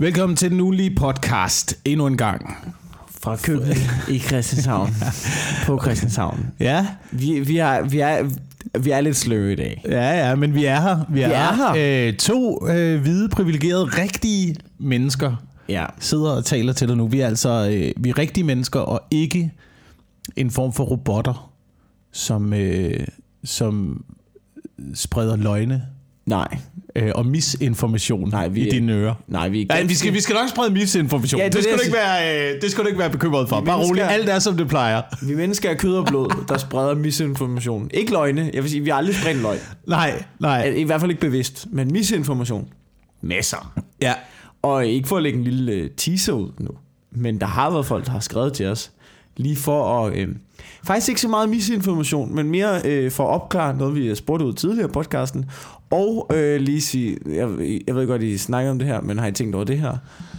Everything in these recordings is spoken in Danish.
Velkommen til den ugenlige podcast endnu en gang. Fra køkkenet i Christianshavn. På Christianshavn. Ja, Vi, vi, er, vi, er, vi er lidt sløve i dag. ja, ja, men vi er her. Vi er, Vi er her. Øh, to øh, hvide, privilegerede, rigtige mennesker Ja. sidder og taler til dig nu. Vi er altså øh, vi er rigtige mennesker, og ikke en form for robotter, som, øh, som spreder løgne Nej. øh, og misinformation Nej, vi i dine ører. Nej, vi Ja, vi skal, vi skal nok sprede misinformation. Ja, det det, det, det, skal jeg ikke være, øh, det skal du ikke være bekymret for. Vi Bare rolig, alt er som det plejer. Vi mennesker er kød og blod, der spreder misinformation. Ikke løgne. Jeg vil sige, vi har aldrig spredt løgn. Nej, nej. I hvert fald ikke bevidst, men misinformation. Masser. Ja. Og ikke for at lægge en lille øh, teaser ud nu, men der har været folk, der har skrevet til os, lige for at... Øh, faktisk ikke så meget misinformation, men mere øh, for at opklare noget, vi har spurgt ud tidligere i podcasten, og øh, lige sige, jeg, jeg ved godt, I snakker om det her, men har I tænkt over det her?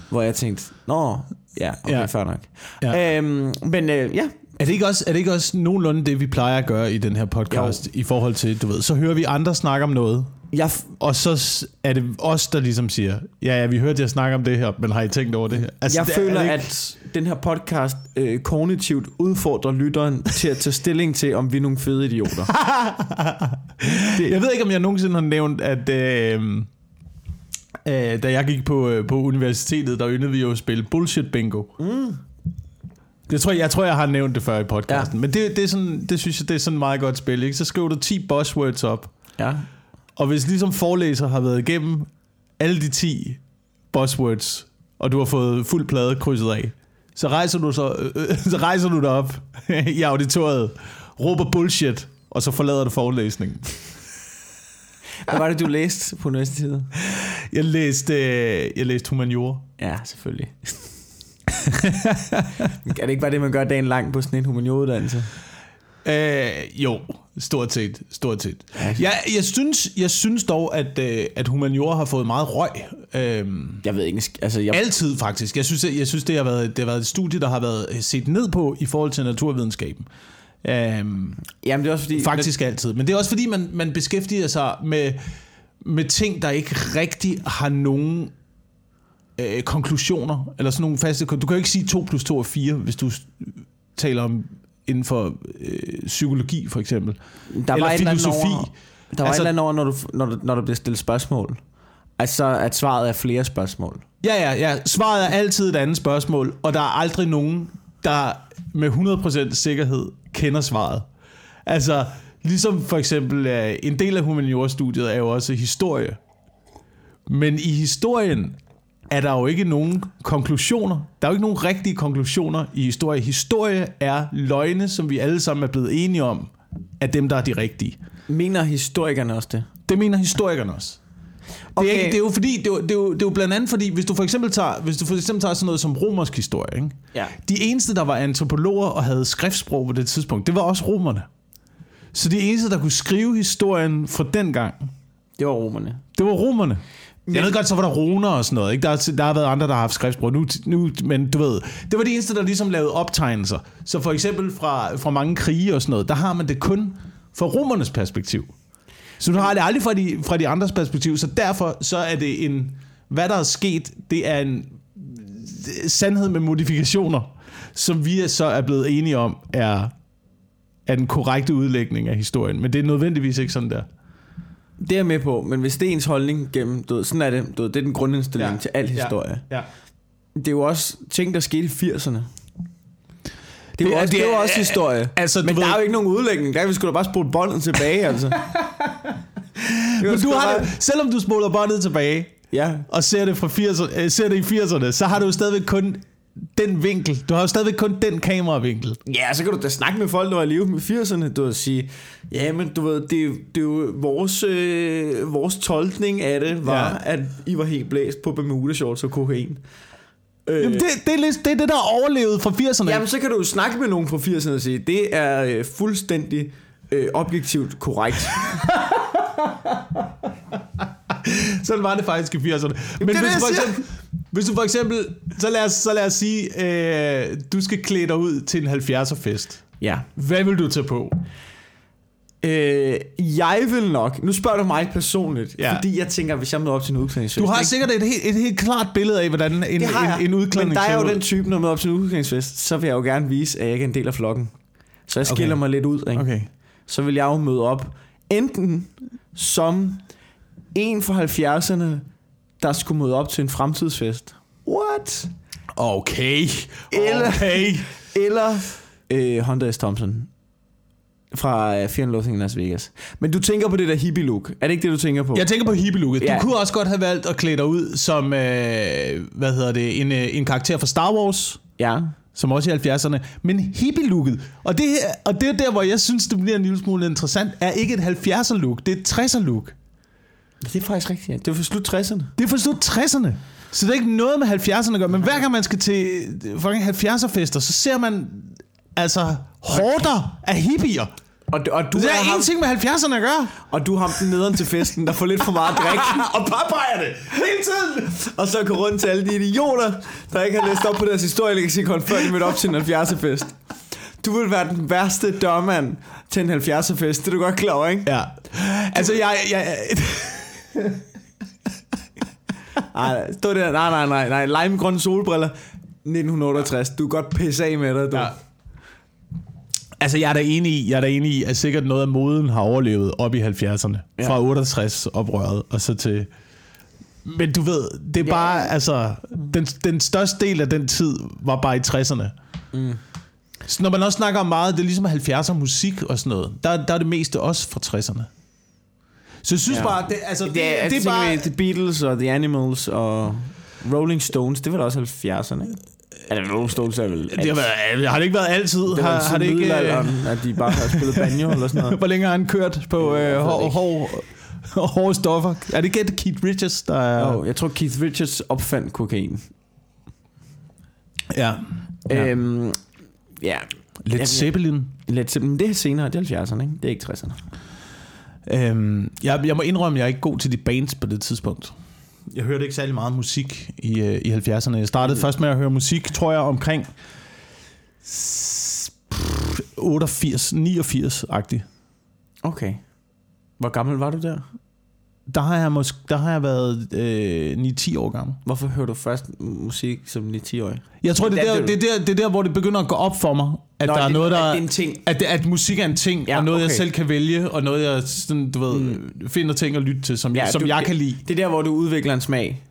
Hvor jeg tænkte, nå, ja, okay, Ja. fair nok. Ja. Øhm, men øh, ja, Er det, ikke også, er det ikke også nogenlunde det, vi plejer at gøre i den her podcast, jo. i forhold til, du ved, så hører vi andre snakke om noget, jeg, og så er det os, der ligesom siger, ja, ja, vi hørte jer snakke om det her, men har I tænkt over det her? altså, jeg det, føler, er det at den her podcast øh, kognitivt udfordrer lytteren til at tage stilling til, om vi er nogle fede idioter. ikke, jeg ved ikke, om jeg nogensinde har nævnt, at øh, øh, da jeg gik på, øh, på universitetet, der yndede vi jo at spille bullshit bingo. Mm. Jeg tror, jeg tror, jeg har nævnt det før i podcasten, ja. men det, det, er sådan, det synes jeg, det er sådan et meget godt spil. Ikke? Så skriver du 10 buzzwords op, Ja. Og hvis ligesom forelæser har været igennem alle de 10 buzzwords, og du har fået fuld plade krydset af, så rejser du, så, øh, så rejser du dig op i auditoriet, råber bullshit, og så forlader du forelæsningen. Hvad var det, du læste på universitetet? Jeg læste, øh, jeg læste humaniora. Ja, selvfølgelig. er det ikke bare det, man gør dagen lang på sådan en humanioruddannelse? Øh, jo, stort set, stort set. Jeg, jeg, synes, jeg synes dog, at, øh, at humaniora har fået meget røg. Øh, Jeg ved ikke, altså jeg... Altid faktisk. Jeg synes, jeg synes det, har været, det har været et studie, der har været set ned på i forhold til naturvidenskaben. Øhm, Jamen det er også fordi... faktisk altid. Men det er også fordi, man, man beskæftiger sig med, med ting, der ikke rigtig har nogen øh, konklusioner. Eller sådan nogle faste... Du kan jo ikke sige 2 plus 2 er 4, hvis du taler om inden for øh, psykologi for eksempel. der eller var eller filosofi. Over, der var Altså- et eller andet over, når, du, når, du, når der bliver stillet spørgsmål. Altså, at svaret er flere spørgsmål. Ja, ja, ja. Svaret er altid et andet spørgsmål, og der er aldrig nogen, der med 100% sikkerhed kender svaret. Altså, ligesom for eksempel, øh, en del af humaniora-studiet er jo også historie. Men i historien er der jo ikke nogen konklusioner. Der er jo ikke nogen rigtige konklusioner i historie. Historie er løgne, som vi alle sammen er blevet enige om, er dem, der er de rigtige. Mener historikerne også det? Det mener historikerne også. Det, er Okay. ikke, det er jo fordi, det er jo, det, er jo, det er jo blandt andet fordi, hvis du for eksempel tager, hvis du for eksempel tager sådan noget som romersk historie, ikke? Ja. de eneste, der var antropologer og havde skriftsprog på det tidspunkt, det var også romerne. Så de eneste, der kunne skrive historien fra den gang, Det var romerne. det var romerne. Men- Jeg ved godt, så var der roner og sådan noget. Ikke? Der, er- der har været andre, der har haft skriftsprog. Nu, nu, men du ved, det var de eneste, der ligesom lavede optegnelser. Så for eksempel fra, fra mange krige og sådan noget, der har man det kun fra romernes perspektiv. Så du har det aldrig fra de, fra de andres perspektiv. Så derfor så er det en... Hvad der er sket, det er en sandhed med modifikationer, som vi så er blevet enige om, er, er den korrekte udlægning af historien. Men det er nødvendigvis ikke sådan der. Det er jeg med på, men hvis det er ens holdning gennem, du ved, sådan er det, du ved, det er den grundindstilling Ja. ja. til al historie. Ja. Det er jo også ting, der skete i 80'erne. Det er, Det også, det det er jo også historie. altså, du men ved- der er jo ikke nogen udlægning. Der vi sgu da bare spole båndet tilbage, altså. Men du har bare- det, selvom du spoler båndet tilbage, Ja, og ser det, fra 80'erne, øh, ser det i 80'erne, så har du jo stadigvæk kun den vinkel. Du har jo stadigvæk kun den kameravinkel. Ja, så kan du da snakke med folk, der var i live med 80'erne, du ved, sige, ja, men du ved, det, det er jo vores, øh, vores tolkning af det var, Ja. at I var helt blæst på Bermuda shorts og kokain. Øh, Jamen, det, det, er lidt, det er det, der er overlevet fra 80'erne. Jamen, så kan du jo snakke med nogen fra 80'erne og sige, det er øh, fuldstændig øh, objektivt korrekt. Sådan var det faktisk i 80'erne. Men det hvis, det, du for eksempel, hvis du for eksempel, så lad os, så lad os sige, øh, du skal klæde dig ud til en 70'er fest. ja. Hvad vil du tage på? Øh, jeg vil nok, nu spørger du mig personligt, Ja. fordi jeg tænker, hvis jeg møder op til en udklædningsfest. Du har ikke? sikkert et helt, et helt klart billede af, hvordan en, en, en udklædning men der er jo den type, når jeg møder op til en udklædningsfest, så vil jeg jo gerne vise, at jeg ikke er en del af flokken. Så jeg skiller okay. mig lidt ud, ikke? Okay. så vil jeg jo møde op enten som en fra 70'erne, der skulle møde op til en fremtidsfest. What? Okay. Eller- Okay. Eller øh, Honda S. Thompson fra øh, Fear and Loathing in Las Vegas. Men du tænker på det der hippie look. Er det ikke det, du tænker på? Jeg tænker på hippie-looket. Du Ja. kunne også godt have valgt at klæde dig ud som, øh, hvad hedder det, en, øh, en karakter fra Star Wars, Ja. som også i 70'erne. Men hippie-looket, og det, og det er der, hvor jeg synes, det bliver en lille smule interessant, er ikke et 70'er-look, det er et 60'er-look. Det er faktisk rigtigt. ja. Det var for slut 60'erne. Det er for slut 60'erne. Så det er ikke noget med 70'erne at gøre. Men hver gang man skal til fucking 70'er-fester, så ser man altså hårder af hippier. Og, og, du Det er er ham, ingenting med 70'erne at gøre. og du ham den nederen til festen, der får lidt for meget drik. og påpeger det hele tiden. og så går rundt til alle de idioter, der ikke har læst op på deres historieleksikon, før de mødte op til en 70'er fest. Du vil være den værste dørmand til en 70'er fest. Det er du godt klar over, ikke? Ja. Altså, jeg... jeg Nej, stå der. Nej, nej, nej, nej. Limegrønne solbriller. 1968. Du kan godt pisse af med dig, du. Ja. Altså, jeg er da enig i, jeg er da enig i, at sikkert noget af moden har overlevet op i 70'erne. Ja. Fra 68 oprøret, og så til... Men du ved, det er Ja. bare, altså... Den, den største del af den tid var bare i 60'erne. Mm. Så når man også snakker om meget, det er ligesom 70'er musik og sådan noget. Der, der er det meste også fra 60'erne. Så jeg synes ja. Bare, det, altså, det, Det er, det, er bare... The Beatles og The Animals og Rolling Stones. Det var da også 70'erne, ikke? Eller Rolling Stones er vel... Det har, været, har det ikke været altid? det har, har det ikke, øh, at de bare har spillet banjo eller sådan noget. Hvor længe har han kørt på øh, hår, hår, hårde stoffer? Er det ikke Keith Richards, der er... Oh, jeg tror Keith Richards opfandt kokain. Ja. ja. Øhm, ja. Lidt jeg- Zeppelin. Lidt simpelthen. Men det er senere, det er 70'erne, ikke? Det er ikke 60'erne. Øhm, jeg, jeg må indrømme, at jeg er ikke god til de bands på det tidspunkt. Jeg hørte ikke særlig meget musik i, øh, i 70'erne. Jeg startede først med at høre musik, tror jeg, omkring s- pff, 88, 89-agtigt. Okay. Hvor gammel var du der? Der har jeg, måske, der har jeg været øh, 9-10 år gammel. Hvorfor hører du først musik som 9-10-årig? Jeg tror, det er, Ja, der, det- er der, det er der, hvor det begynder at gå op for mig, at Nå, der er det, noget, der... Det er en ting. At, at musik er en ting, ja, Ja, og noget, okay. jeg selv kan vælge, og noget, jeg sådan, du ved, mm. finder ting at lytte til, som, ja, Ja, som du- jeg kan lide. Det er der, hvor du udvikler en smag.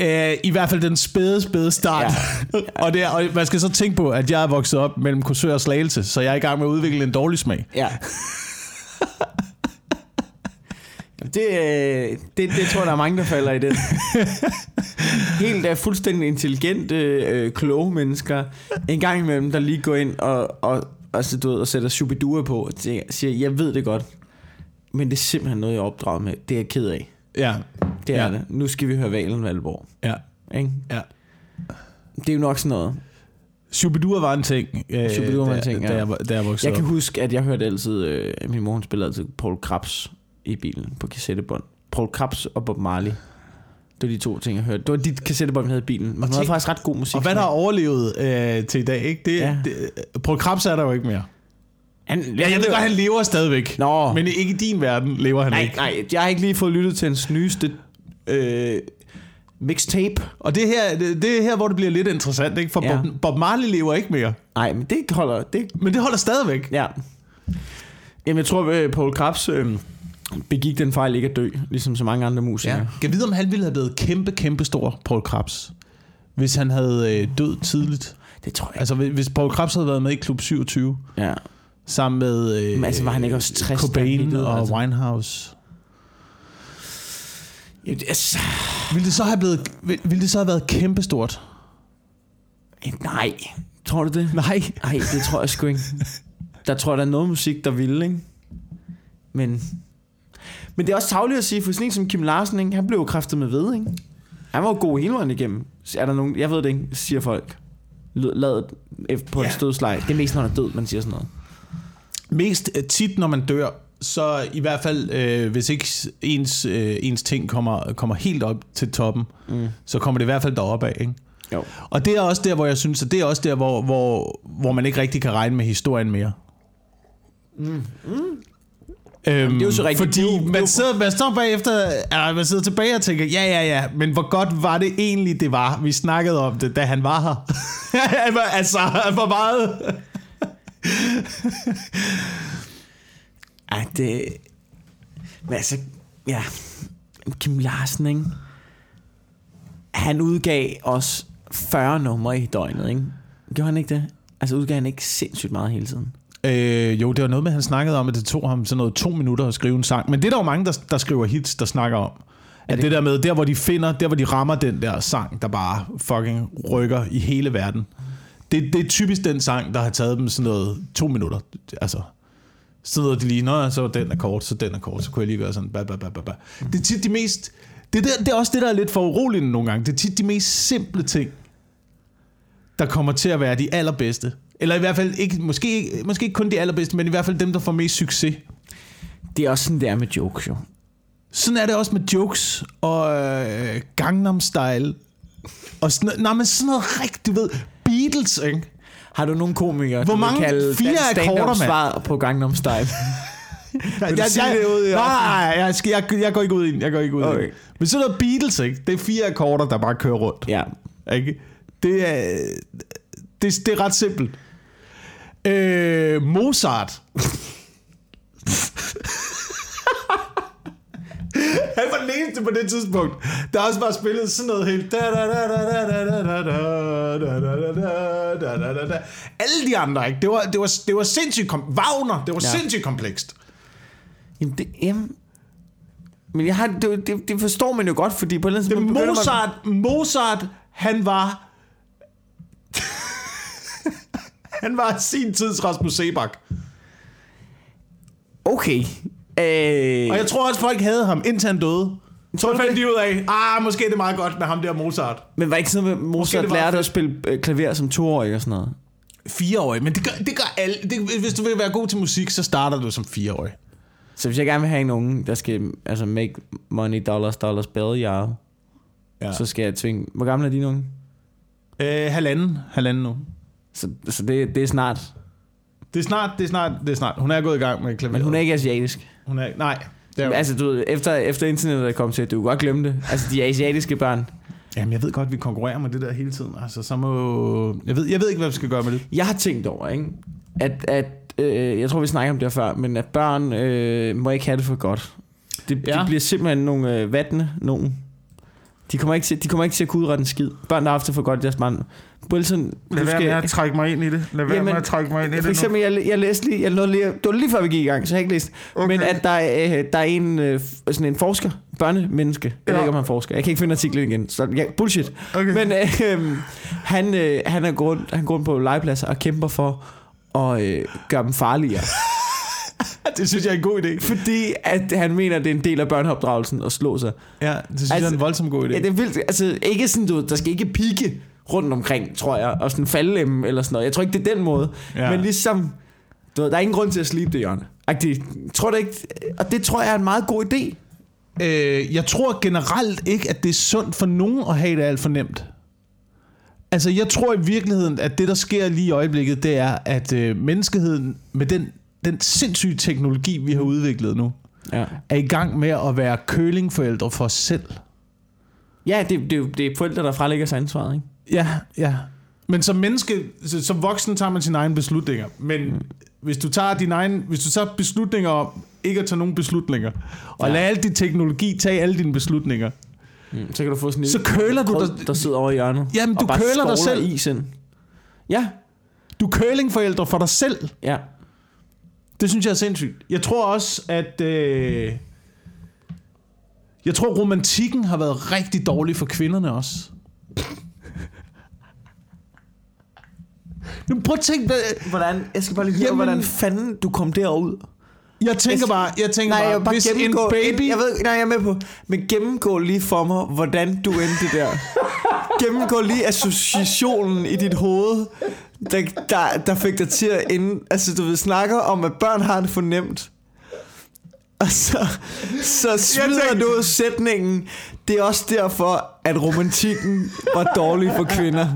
Uh, I hvert fald den spæde, spæde start. Ja. og, det er, og man skal så tænke på, at jeg er vokset op mellem Korsør og Slagelse, så jeg er i gang med at udvikle en dårlig smag. Ja. Det, det, det tror jeg, der er mange, der falder i det. Helt er fuldstændig intelligente, øh, kloge mennesker. En gang imellem, der lige går ind og, og, altså, du ved, og sætter Shubidua på og siger, jeg ved det godt, men det er simpelthen noget, jeg er opdraget med. Det er jeg ked af. Ja. Det er Ja. det. Nu skal vi høre Valen Valborg. Ja. Ikke? ja. Det er jo nok sådan noget. Shubidua var en ting, øh, Shubidua var en da- ting, da, ja. jeg, var- da jeg voksede Jeg kan op. huske, at jeg hørte altid, øh, min mor spillede altid Paul Krabs i bilen på kassettebånd. Paul Krabs og Bob Marley. Det var de to ting, jeg hørte. Det var dit kassettebånd, vi havde i bilen. Men hun havde faktisk ret god musik. Og hvad der har overlevet øh, til i dag, ikke? Det, ja. Det, Paul Krebs er der jo ikke mere. Han, Ja, jeg ved godt, han lever stadigvæk. Nå. Men ikke i din verden lever han Nej, ikke. nej, jeg har ikke lige fået lyttet til hans nyeste øh, mixtape. Og det er, her, det, det er her, hvor det bliver lidt interessant, ikke? For ja. Bob, Bob Marley lever ikke mere. Nej, men det holder... Det, Men det holder stadigvæk. ja. Jamen, jeg tror, at Paul Krabs øh, begik den fejl ikke at dø, ligesom så mange andre musikere. Ja. Jeg vide, om han ville have blevet kæmpe, kæmpe stor, Paul Krebs, hvis han havde øh, død tidligt. Det tror jeg Altså, hvis- Paul Krebs havde været med i Klub 27, Ja. sammen med øh, Men altså, var han ikke også 60, da han Cobain og altså? Winehouse. Altså, Ville det så have, blevet, vil- ville det så have været kæmpestort? nej. Tror du det? Nej. Nej, det tror jeg sgu ikke. Der tror jeg, der er noget musik, der vil, ikke? Men, men det er også tavligt at sige, for sådan en som Kim Larsen, ikke? han blev jo kræftet med ved, ikke? Han var jo god hele vejen igennem. Er der nogen, jeg ved det ikke, siger folk. L- Ladet på en Ja. stødslej. Det er mest, når han er død, man siger sådan noget. Mest øh, tit, når man dør, så i hvert fald, øh, hvis ikke ens, øh, ens ting kommer, kommer helt op til toppen, Mm. så kommer det i hvert fald deroppe af, ikke? Jo. Og det er også der, hvor jeg synes, at det er også der, hvor, hvor, hvor man ikke rigtig kan regne med historien mere. Mm. Øhm, det er jo så rigtigt. Fordi Det man, sidder, man står bagefter, eller man sidder tilbage og tænker, ja, ja, ja, men hvor godt var det egentlig, det var? Vi snakkede om det, da han var her. altså, hvor meget... Ej, det... Men altså, ja... Kim Larsen, ikke? Han udgav os 40 numre i døgnet, ikke? Gjorde han ikke det? Altså udgav han ikke sindssygt meget hele tiden? Øh, jo, det var noget med, han snakkede om, at det tog ham sådan noget to minutter at skrive en sang. Men det er der jo mange, der, der skriver hits, der snakker om. At det, det- der med, der hvor de finder, der hvor de rammer den der sang, der bare fucking rykker i hele verden. Det, det er typisk den sang, der har taget dem sådan noget to minutter. Altså, sådan noget, de lige, nå, så den er kort, så den er kort, så kunne jeg lige gøre sådan, ba, ba, ba, ba, ba. Det er tit de mest, det er, der, det er også det, der er lidt for uroligende nogle gange. Det er tit de mest simple ting, der kommer til at være de allerbedste. Eller i hvert fald ikke, måske, ikke- måske ikke kun de allerbedste, men i hvert fald dem, der får mest succes. Det er også sådan, det er med jokes, jo. Sådan er det også med jokes og øh, Gangnam Style. Og sådan, nej, men sådan noget rigtigt, du ved, Beatles, ikke? Har du nogle komikere, Hvor mange kalde fire akkorder, svar på Gangnam Style? Jeg, du sige det ud nej, jeg, skal, jeg, jeg går ikke ud i den. Jeg går ikke ud okay. i. Men sådan noget Beatles, ikke? Det er fire akkorder, der bare kører rundt. ja. Ikke? Det er, det, det er ret simpelt. Øh, Mozart. Han var den eneste på det tidspunkt, der også bare spillede sådan noget helt... Alle de andre, ikke? Det var, det var, det var sindssygt... Kom- Wagner, det var Ja. sindssygt komplekst. Jamen, det, jamen, men jeg har, det, det, det forstår man jo godt, fordi på et eller tidspunkt begynder Mozart, Mozart, han var... han var sin tids Rasmus Sebak. Okay. Øh, Og jeg tror også, folk havde ham, indtil han døde. Så fandt de ud af, ah, måske er det meget godt med ham der Mozart. men var ikke sådan, at Mozart lærte fedt. at spille øh, klaver som toårig og sådan noget? Fireårig, men det gør, det gør alle. Det, hvis du vil være god til musik, så starter du som fireårig. Så hvis jeg gerne vil have en unge, der skal altså make money, dollars, dollars, bill, ja, Ja. så skal jeg tvinge... Hvor gammel er din unge? Øh, halvanden, halvanden nu. Så, så det, det er snart. Det er snart, det er snart, det er snart. Hun er gået i gang med klaveret. Men hun er ikke asiatisk. Hun er, nej. Det er, altså, du efter, efter internettet er kommet til, du kan godt glemme det. Altså, de asiatiske børn. Jamen, jeg ved godt, vi konkurrerer med det der hele tiden. Altså, så må... Jeg ved, jeg ved ikke, hvad vi skal gøre med det. Jeg har tænkt over, ikke? At, at øh, jeg tror, vi snakker om det her før, men at børn øh, må ikke have det for godt. Det. Ja. de bliver simpelthen nogle øh, vatne, nogen. De kommer, ikke til, de kommer ikke til at kunne udrette en skid. Børn, der har haft det for godt i deres barn. Wilson, du skal... trække mig ind i det. Lad være med at trække mig ind For eksempel, jeg, jeg læste lige, jeg nåede lige, det var lige før vi gik i gang, så jeg har ikke læst. Okay. Men at der, er, øh, der er en, øh, sådan en forsker, børnemenneske, jeg ja. ved ikke, om han forsker, jeg kan ikke finde artiklen igen, så ja, bullshit. Okay. Men øh, øh, han, øh, han, er gået, han går rundt på legepladser og kæmper for at øh, gøre dem farligere. Det synes jeg er en god idé. fordi at han mener, at det er en del af børneopdragelsen at slå sig. Ja, det synes Altså, jeg er en voldsom god idé. Ja, det er vildt. Altså, ikke sådan, du der skal ikke pike rundt omkring, tror jeg, og sådan falde dem eller sådan noget. Jeg tror ikke, det er den måde. Ja. Men ligesom, du ved, der er ingen grund til at slibe det, Jørgen. Agtigt. Tror du ikke, og det tror jeg er en meget god idé. Øh, jeg tror generelt ikke, at det er sundt for nogen at have det alt for nemt. Altså, jeg tror i virkeligheden, at det, der sker lige i øjeblikket, det er, at øh, menneskeheden med den, den sindssyge teknologi, vi har udviklet nu, Ja, er i gang med at være kølingforældre for os selv. ja det, det, er det er forældre, der frelægger sig ansvaret, ikke? Ja, ja. Men som menneske, som voksen tager man sine egne beslutninger. Men mm. hvis du tager din egen, hvis du tager beslutninger om ikke at tage nogen beslutninger, og Ja. lade al din teknologi tage alle dine beslutninger, Mm. Så kan du få sådan en så køler du dig, der sidder over i hjørnet. Jamen, du køler dig selv. isen. Ja, du er curlingforældre for dig selv. ja. Det synes jeg er sindssygt. Jeg tror også, at... Øh, jeg tror, romantikken har været rigtig dårlig for kvinderne også. Nu prøv at tænke, hvad- Hvordan, jeg skal bare lige høre, Jamen- hvordan fanden du kom derud. jeg tænker Jeg- bare, jeg tænker Nej, jeg bare, vil bare hvis en gennemgå, baby... Jeg ved, nej, jeg er med på. Men gennemgå lige for mig, hvordan du endte der. gennemgå lige associationen i dit hoved, der, der, der fik dig til at ende. Altså, du ved, snakker om, at børn har det fornemt. Og så, så smider tænkte- du sætningen, det er også derfor, at romantikken var dårlig for kvinder.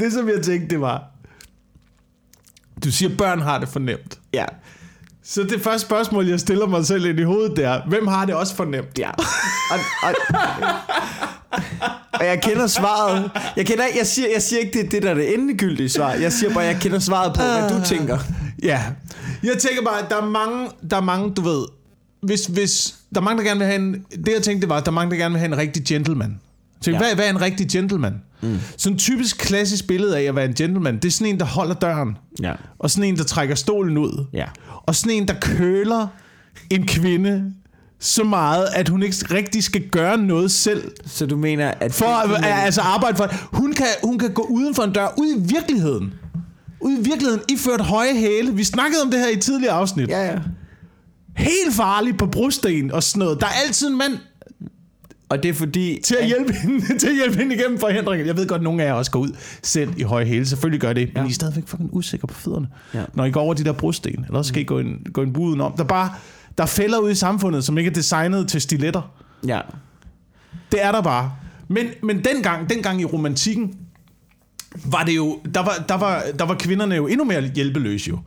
Det som jeg tænkte, det var... Du siger, børn har det for nemt. Ja. Så det første spørgsmål, jeg stiller mig selv ind i hovedet, det er, hvem har det også fornemt? Ja. Og, og, og jeg kender svaret. Jeg, kender, jeg, siger, jeg siger ikke, det er det, der er det endegyldige svar. Jeg siger bare, jeg kender svaret på, hvad du tænker. Ja. Jeg tænker bare, at der er mange, der er mange, du ved, hvis, hvis, der er mange, der gerne vil have en, det jeg tænkte, var, at der er mange, der gerne vil have en rigtig gentleman. Så ja. Ja. hvad, hvad er en rigtig gentleman? Mm. Sådan en typisk klassisk billede af at være en gentleman, det er sådan en, der holder døren, Ja. og sådan en, der trækker stolen ud, Ja. og sådan en, der køler en kvinde så meget, at hun ikke rigtig skal gøre noget selv, Så du mener, at... for at, altså arbejde for, hun kan, hun kan gå uden for en dør, ud i virkeligheden. Ud i virkeligheden, iført høje hæle. Vi snakkede om det her i tidligere afsnit. Ja, ja. Helt farlig på brosten og sådan noget. Der er altid en mand Og det er fordi... til at hjælpe hende, til at hjælpe hende igennem forhindringen. Jeg ved godt, at nogle af jer også går ud selv i høje hæle. Selvfølgelig gør det, men Ja. I er stadigvæk fucking usikre på fødderne, Ja. når I går over de der brosten. Eller også skal I gå en, gå en buden om. Der er bare der er fælder ude i samfundet, som ikke er designet til stiletter. Ja. Det er der bare. Men, men dengang, dengang i romantikken, var det jo, der var, der var, der var kvinderne jo endnu mere hjælpeløse jo.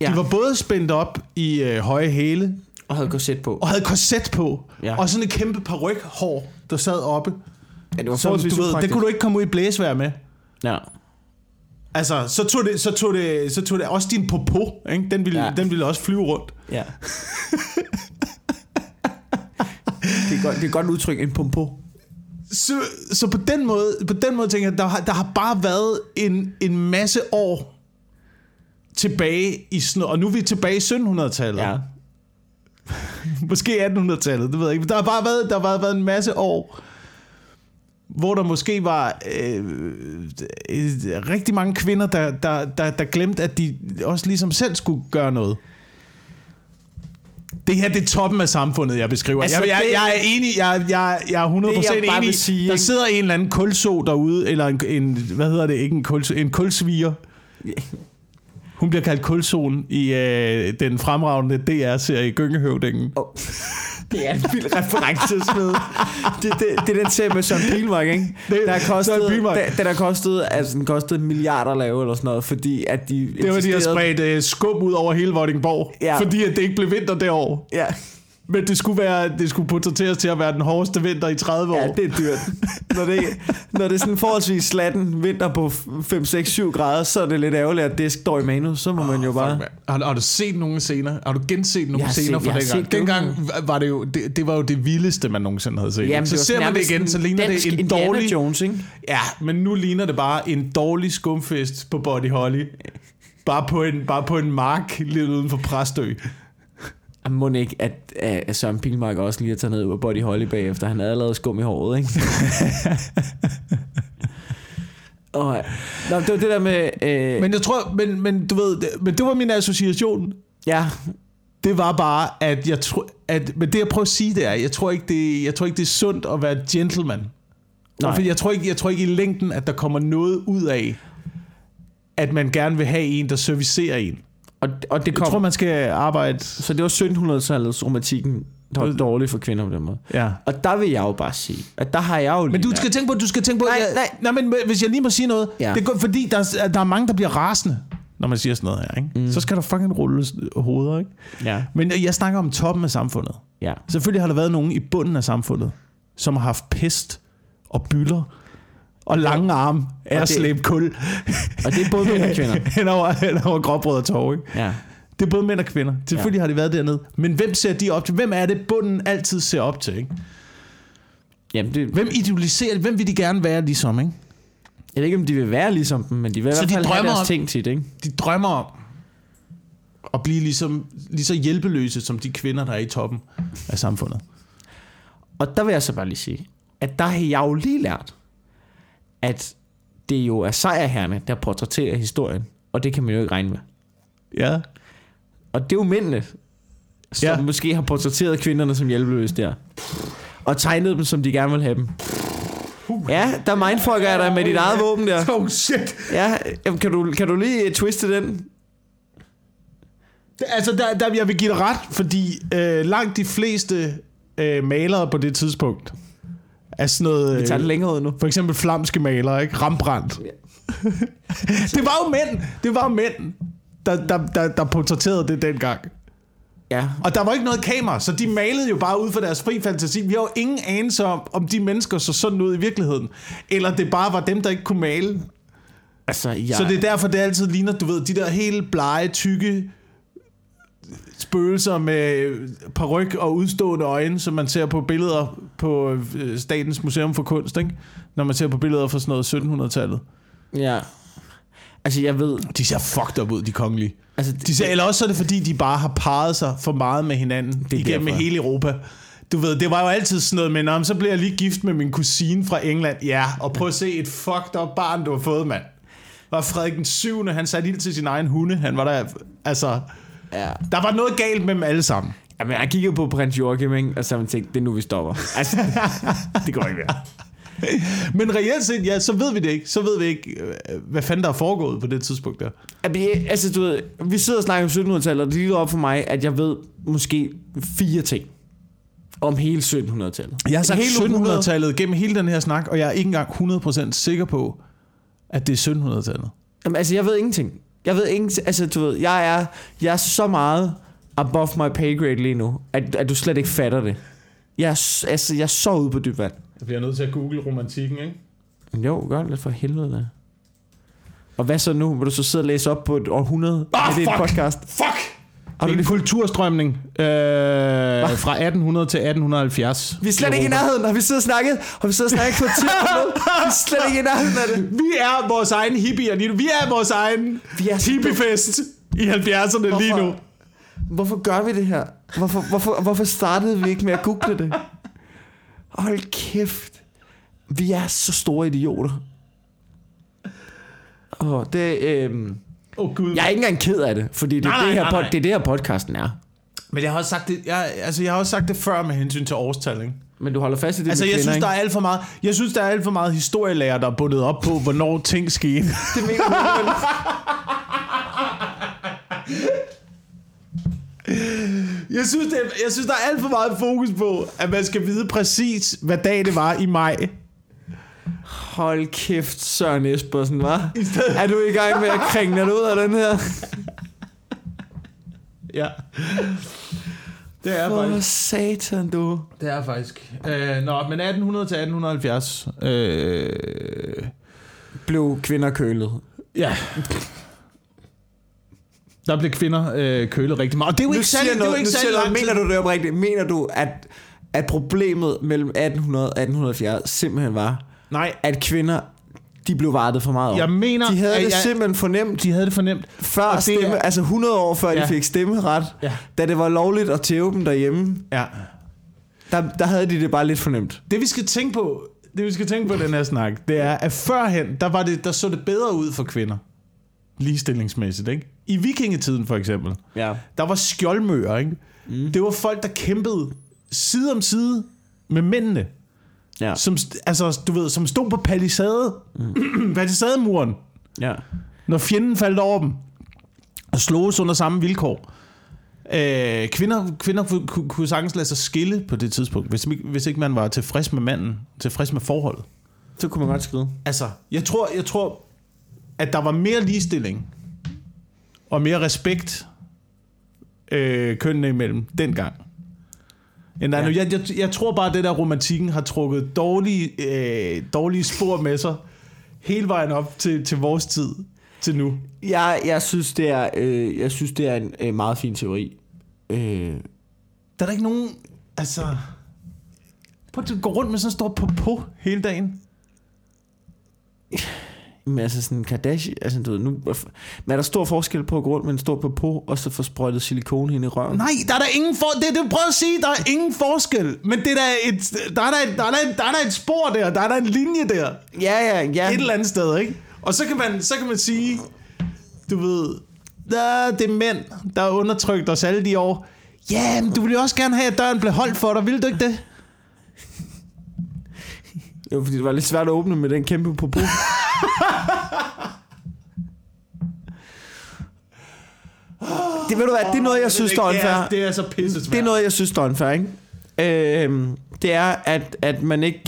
Ja. De var både spændt op i øh, høje hæle, Og havde korset på. og havde korset på, Ja. og sådan et kæmpe parykhår, der sad oppe. Ja, det var Som, forholdsvis du ved, det kunne du ikke komme ud i blæsvær med. Ja. Altså, så tog det, så tog det, så tog det også din popo, ikke? Den, ville, ja. Den ville også flyve rundt. Ja. det, er godt, det er godt udtryk, en pompo. Så, så på den måde, på den måde tænker jeg, der har, der har bare været en, en masse år tilbage i sådan og nu er vi tilbage i 1700-tallet. Ja. Måske 1800-tallet, det ved jeg ikke. Men der har bare været, der har bare været en masse år, hvor der måske var øh, øh, rigtig mange kvinder, der, der, der, der glemte, at de også ligesom selv skulle gøre noget. Det her, det er toppen af samfundet, jeg beskriver. Altså, jeg, jeg, det- jeg er enig, jeg, jeg, jeg er 100% Det, jeg enig. sige, der sidder en eller anden kulso derude, eller en, en hvad hedder det, ikke en, kul, en kulsviger. Hun bliver kaldt kulsoen i øh, den fremragende DR-serie Gyngehøvdingen. Oh. Det er en vild reference. Det, det, det er den serie med Søren Pilmark, ikke? Det- der Pilmark. der, den har kostet, altså den kostede milliarder at lave, eller sådan noget, fordi at de Det var, de har spredt øh, skum ud over hele Vordingborg, Ja. fordi at det ikke blev vinter det år. Ja, Men det skulle, være, det skulle portrætteres til at være den hårdeste vinter i 30 år. ja, det er dyrt. Når det, når det er sådan forholdsvis slatten vinter på 5, 6, 7 grader, så er det lidt ærgerligt, at det står i manus. Så må man jo bare... Fuck, har, har du set nogle scener? Har du genset nogle scener set- fra dengang? Dengang var det jo det, det var jo det vildeste man nogensinde havde set. Jamen, så ser man det igen, så ligner det en Indiana dårlig Jones, ikke? Ja, men nu ligner det bare en dårlig skumfest på Body Holly. Bare på en, bare på en mark lidt uden for Præstø. Må ikke, at, at Søren Pilmark også lige har taget ned ud af Body Holly bagefter. Han havde lavet skum i håret, ikke? Og, nå, det var det der med... Øh, Men jeg tror, men, men du ved, det, men det var min association. ja, Det var bare, at jeg tror, at, men det jeg prøver at sige, det er, jeg tror ikke, det, jeg tror ikke, det er sundt at være gentleman. Nej. For jeg tror, ikke, jeg tror ikke i længden, at der kommer noget ud af, at man gerne vil have en, der servicerer en. Og, og det Jeg kom... tror, man skal arbejde... Så det var 1700-tallets romantikken, der var dårlig for kvinder på den måde. Ja. Og der vil jeg jo bare sige, at der har jeg jo Men du skal tænke på, du skal tænke på... Nej, jeg, nej. nej, men hvis jeg lige må sige noget. Ja. Det er godt, fordi der, er- der er mange, der bliver rasende, når man siger sådan noget her. Ikke? Mm. Så skal der fucking rulles hoveder, ikke? Ja, Men jeg snakker om toppen af samfundet. ja. Selvfølgelig har der været nogen i bunden af samfundet, som har haft pest og bylder og lange arme af at slæbe kul Og det er både mænd og kvinder. hen over, hen over gråbrød og tog. Ikke? Ja. Det er både mænd og kvinder. Selvfølgelig ja. har de været dernede. Men hvem ser de op til? Hvem er det, bunden altid ser op til? Ikke? Jamen, det, Hvem idoliserer det? Hvem vil de gerne være ligesom? Ikke? jeg ved ikke, om de vil være ligesom dem, men de vil i Så hvert de fald have drømmer deres om- ting tit, ikke? De drømmer om at blive ligesom, lige så hjælpeløse som de kvinder, der er i toppen af samfundet. Og der vil jeg så bare lige sige, at der har jeg jo lige lært, at det jo er sejrherrene, der portrætterer historien, og det kan man jo ikke regne med. Ja. Og det er jo mændene, som Ja. måske har portrætteret kvinderne som hjælpeløse der. Og tegnet dem, som de gerne vil have dem. Ja, der mindfucker jeg dig med dit eget våben der. Oh shit. Ja, jamen, kan, du, kan du lige øh, twiste den? Altså, der, der, jeg vil give dig ret, fordi øh, langt de fleste øh, malere på det tidspunkt er sådan noget... Vi tager det Øh, længere ud nu. for eksempel flamske malere, ikke? Rembrandt. det var jo mænd. Det var mænd, der, der, der, der portrætterede det dengang. Ja. Og der var ikke noget kamera, så de malede jo bare ud fra deres fri fantasi. Vi har jo ingen anelse om, om de mennesker så sådan ud i virkeligheden. Eller det bare var dem, der ikke kunne male. Altså, jeg... Ja. Så det er derfor, det altid ligner, du ved, de der helt blege, tykke spøgelser med paryk og udstående øjne, som man ser på billeder på øh, Statens Museum for Kunst, ikke? Når man ser på billeder fra sådan noget 1700-tallet. Ja. Altså, jeg ved... De ser fucked up ud, de kongelige. Altså, De ser, eller også så er det, fordi de bare har parret sig for meget med hinanden det igennem derfor. hele Europa. Du ved, det var jo altid sådan noget med, "Nå, men så bliver jeg lige gift med min kusine fra England. Ja, og prøv at se et fucked up barn, du har fået, mand. Var Frederik den 7. Han satte ild til sin egen hunde. Han var der, altså... Ja. Der var noget galt med dem alle sammen. Jamen, jeg kigger på prins Joachim, ikke? og så har man tænkt, det er nu, vi stopper. Altså, det går ikke mere. Men reelt set, ja, så ved vi det ikke. Så ved vi ikke, øh, hvad fanden der er foregået på det tidspunkt der. Altså, du ved, vi sidder og snakker om 1700-tallet, og det ligger op for mig, at jeg ved måske fire ting om hele 1700-tallet. Jeg har sagt Hele århundredet. 1700-tallet gennem hele den her snak, og jeg er ikke engang 100% sikker på, at det er 1700-tallet. Jamen, altså, jeg ved ingenting. Jeg ved ingenting. Altså, du ved, jeg er, jeg er så meget above my pay grade lige nu, at, at du slet ikke fatter det. Jeg er, altså, jeg er så ude på dybt vand. Jeg bliver nødt til at google romantikken, ikke? Jo, gør det for helvede da. Og hvad så nu? Vil du så sidde og læse op på et århundrede? Ah, er det fuck! et podcast? Fuck! Har du en kulturstrømning øh, fra 1800 til 1870. Vi er slet ikke i nærheden, har vi siddet og snakket? Har vi siddet og snakket på et tidspunkt? Vi er slet ikke i nærheden af det. Vi er vores egen hippier lige nu. Vi er vores egen Vi er hippiefest i 70'erne lige nu. Hvorfor? Hvorfor gør vi det her? Hvorfor, hvorfor, hvorfor startede vi ikke med at google det? Hold kæft. Vi er så store idioter. Åh, det, Åh oh, gud. jeg er ikke engang ked af det, fordi det er, Nej, det, her, nej, nej. det er det her podcasten er. Men jeg har også sagt det, jeg, altså, jeg har også sagt det før med hensyn til årstal, ikke? Men du holder fast i det Altså, jeg kvinder, synes, der er alt for meget, jeg synes, der er alt for meget historielærer, der er bundet op på, hvornår ting skete. Det mener du? Jeg synes, det, jeg synes, der er alt for meget fokus på, at man skal vide præcis, hvad dag det var i maj. Hold kæft, Søren Espersen, var. Stedet- Er du i gang med at kringe dig ud af den her? Ja. Det er For faktisk. satan, du. Det er faktisk. Øh, nå, men 1800 til 1870. Øh, Blev kvinder kølet. ja. Der blev kvinder øh, kølet rigtig meget. Og det er jo Nu ikke særlig, det er ikke tid. Mener du det oprigtigt? Mener du, at, at problemet mellem 1800 og 1870 simpelthen var, Nej, at kvinder, de blev vartet for meget op? jeg mener, de havde det jeg, simpelthen fornemt de havde det fornemt. før og det stemme, er- altså 100 år før Ja. de fik stemmeret, Ja. da det var lovligt at tæve dem derhjemme, Ja. der, der havde de det bare lidt fornemt. Det vi skal tænke på, det vi skal tænke på den her snak, det er, at førhen, der, var det, der så det bedre ud for kvinder. Ligestillingsmæssigt, ikke? I vikingetiden for eksempel. Ja. Der var skjoldmøer, ikke? Mm. Det var folk, der kæmpede side om side med mændene. Ja. Som, altså, du ved, som stod på palisade, mm. palisademuren, ja. når fjenden faldt over dem. Og sloges under samme vilkår. Øh, kvinder kvinder kunne, kunne, kunne sagtens lade sig skille på det tidspunkt, hvis, hvis ikke man var tilfreds med manden, tilfreds med forholdet. Så kunne man godt skrive. Altså, jeg tror, jeg tror, at der var mere ligestilling og mere respekt øh, kønnene imellem dengang. End der ja. Nu. Jeg, jeg, jeg tror bare, at det der romantikken har trukket dårlige, øh, dårlige spor med sig hele vejen op til, til vores tid til nu. Jeg, jeg synes, det er, øh, jeg synes, det er en øh, meget fin teori. Øh, Der er der ikke nogen... Altså... Prøv at gå rundt med sådan en stor på hele dagen. Men altså sådan Kardashian, altså du ved, nu, men er der stor forskel på at gå rundt med en stor popo, og så få sprøjtet silikone ind i røven? Nej, der er der ingen for... Det, det prøv at sige, der er ingen forskel. Men det er der, et, der, er der, et, der, er der, et, der er der et spor der, der er der en linje der. Ja, ja, ja. Et eller andet sted, ikke? Og så kan man, så kan man sige, du ved, der, det er mænd, der har undertrykt os alle de år. Ja, men du ville jo også gerne have, at døren blev holdt for dig, vil du ikke det? Jo, fordi det var lidt svært at åbne med den kæmpe popo. det ved du hvad, det er noget, jeg synes, der er det er, unfair. det er så pisse Det er noget, jeg synes, der er unfair, ikke? Øhm, det er, at, at man ikke...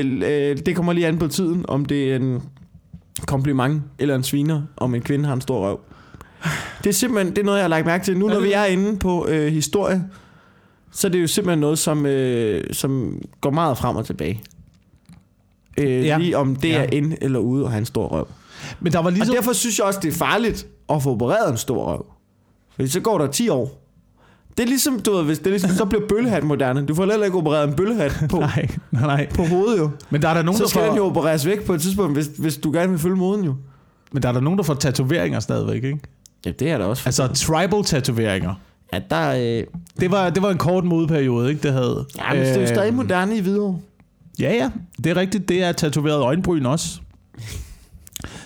Øh, øh, det kommer lige an på tiden, om det er en kompliment eller en sviner, om en kvinde har en stor røv. Det er simpelthen det er noget, jeg har lagt mærke til. Nu, Er når vi er inde på øh, historie, så er det jo simpelthen noget, som, øh, som går meget frem og tilbage. Øh, Ja. Lige om det Ja. er ind eller ude og have en stor røv. Men der var Ligesom... Og derfor synes jeg også, det er farligt at få opereret en stor røv. Fordi så går der 10 år. Det er ligesom, du ved, hvis det er ligesom, så bliver bøllehat moderne. Du får heller ikke opereret en bøllehat på, Nej, nej, nej. på hovedet jo. Men der er der nogen, Så der skal den jo får, opereres væk på et tidspunkt, hvis, hvis du gerne vil følge moden jo. men der er der nogen, der får tatoveringer stadigvæk, ikke? Ja, det er der også. Altså tribal tatoveringer. Ja, der, øh, Det var, det var en kort modeperiode, ikke? Det havde. ja, men det er jo Øh, stadig moderne i videre. Ja, ja. Det er rigtigt. Det er tatoveret øjenbryn også.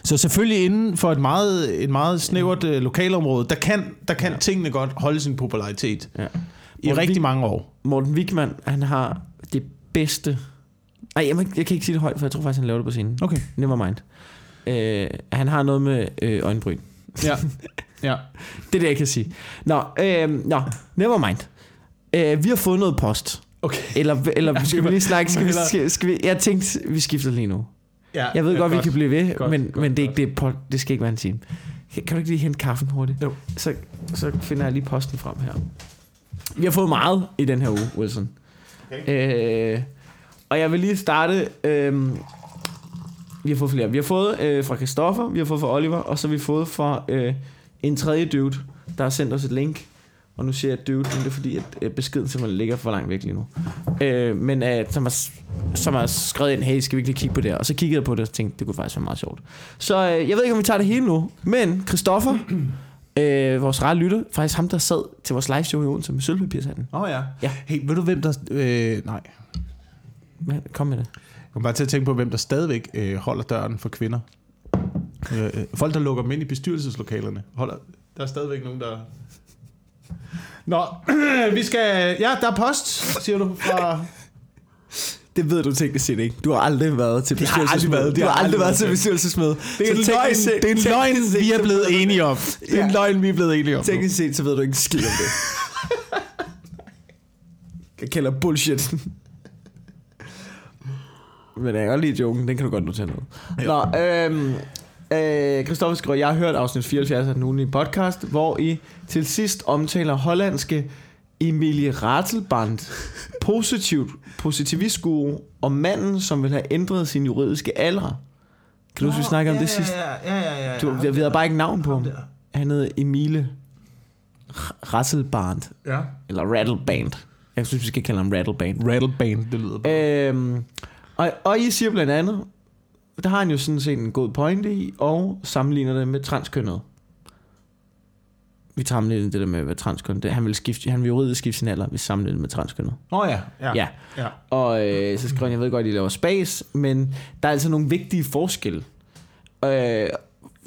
Så selvfølgelig inden for et meget, et meget snævert øh, lokalområde, der kan, der kan ja. tingene godt holde sin popularitet Ja. i rigtig mange år. Morten Wigman, han har det bedste... Nej, jeg, må jeg kan ikke sige det højt, for jeg tror faktisk, han laver det på scenen. Okay. Never mind. Øh, han har noget med øh, øjenbryn. Ja. ja. Det er det, jeg kan sige. Nå, øh, nå never mind. Øh, vi har fået noget post. Okay. Eller, eller skal vi lige snakke? Skal vi, skal, skal vi, jeg tænkte, vi skifter lige nu. ja. Jeg ved ja, godt, vi kan blive ved, Godt, men, godt, men det, er godt. ikke det, på, det skal ikke være en time. Kan, kan du ikke lige hente kaffen hurtigt? Jo. Så, så finder jeg lige posten frem her. Vi har fået meget i den her uge, Wilson. Okay. Øh, og jeg vil lige starte... Øh, vi har fået flere. Vi har fået øh, fra Christoffer, vi har fået fra Oliver, og så har vi fået fra øh, en tredje dude, der har sendt os et link. Og nu siger jeg dude, men det er fordi, at øh, beskeden simpelthen ligger for langt væk lige nu. Øh, men øh, som, har, som har skrevet ind, hey, skal vi ikke lige kigge på det her? Og så kiggede jeg på det og tænkte, det kunne faktisk være meget sjovt. Så øh, jeg ved ikke, om vi tager det hele nu, men Christoffer, øh, vores rare lytter, faktisk ham, der sad til vores live show i Odense med sølvpapirshatten. Åh oh, ja. Ja. Hey, ved du hvem der... Øh, nej. Hvad- Kom med det. Jeg kom bare til at tænke på, hvem der stadigvæk øh, holder døren for kvinder. Øh, øh, folk, der lukker dem ind i bestyrelseslokalerne. Holder, der er stadigvæk nogen, der... Nå, vi skal... Ja, der er post, siger du, fra... Det ved du teknisk set ikke. Du har aldrig været til Det har jeg aldrig været. Det Du har aldrig været til bestyrelsesmøde. Det er en løgn, set- det er en løgn set, vi er blevet enige om. Det er en løgn, vi er blevet enige om. Teknisk set, så ved du ikke skid om det. Jeg kalder bullshit. Men jeg kan godt lide joken, den kan du godt notere ned. Nå, øhm, øh, Christoffer skriver, jeg har hørt afsnit 74 af den ugenlige podcast, hvor I til sidst omtaler hollandske Emilie Ratelband, positivt, positivistguru, og manden, som vil have ændret sin juridiske alder. Kan du huske, vi snakkede om det sidst? Ja, ja, ja. ja, Du, jeg ved bare ikke navn på ham. Han hedder Emile Rasselband. Ja. Eller Rattleband. Jeg synes, vi skal kalde ham Rattleband. Rattlebane, det lyder bare. Øhm, og, og I siger blandt andet, der har han jo sådan set en god pointe i, og sammenligner det med transkønnet. Vi sammenligner det der med, hvad transkønnet det. Han vil, skifte, han vil juridisk skifte sin alder, hvis sammenligner det med transkønnet. Åh oh, ja. Ja. Ja. ja. Og øh, så skriver han, jeg ved godt, at I laver spas, men der er altså nogle vigtige forskelle. Øh,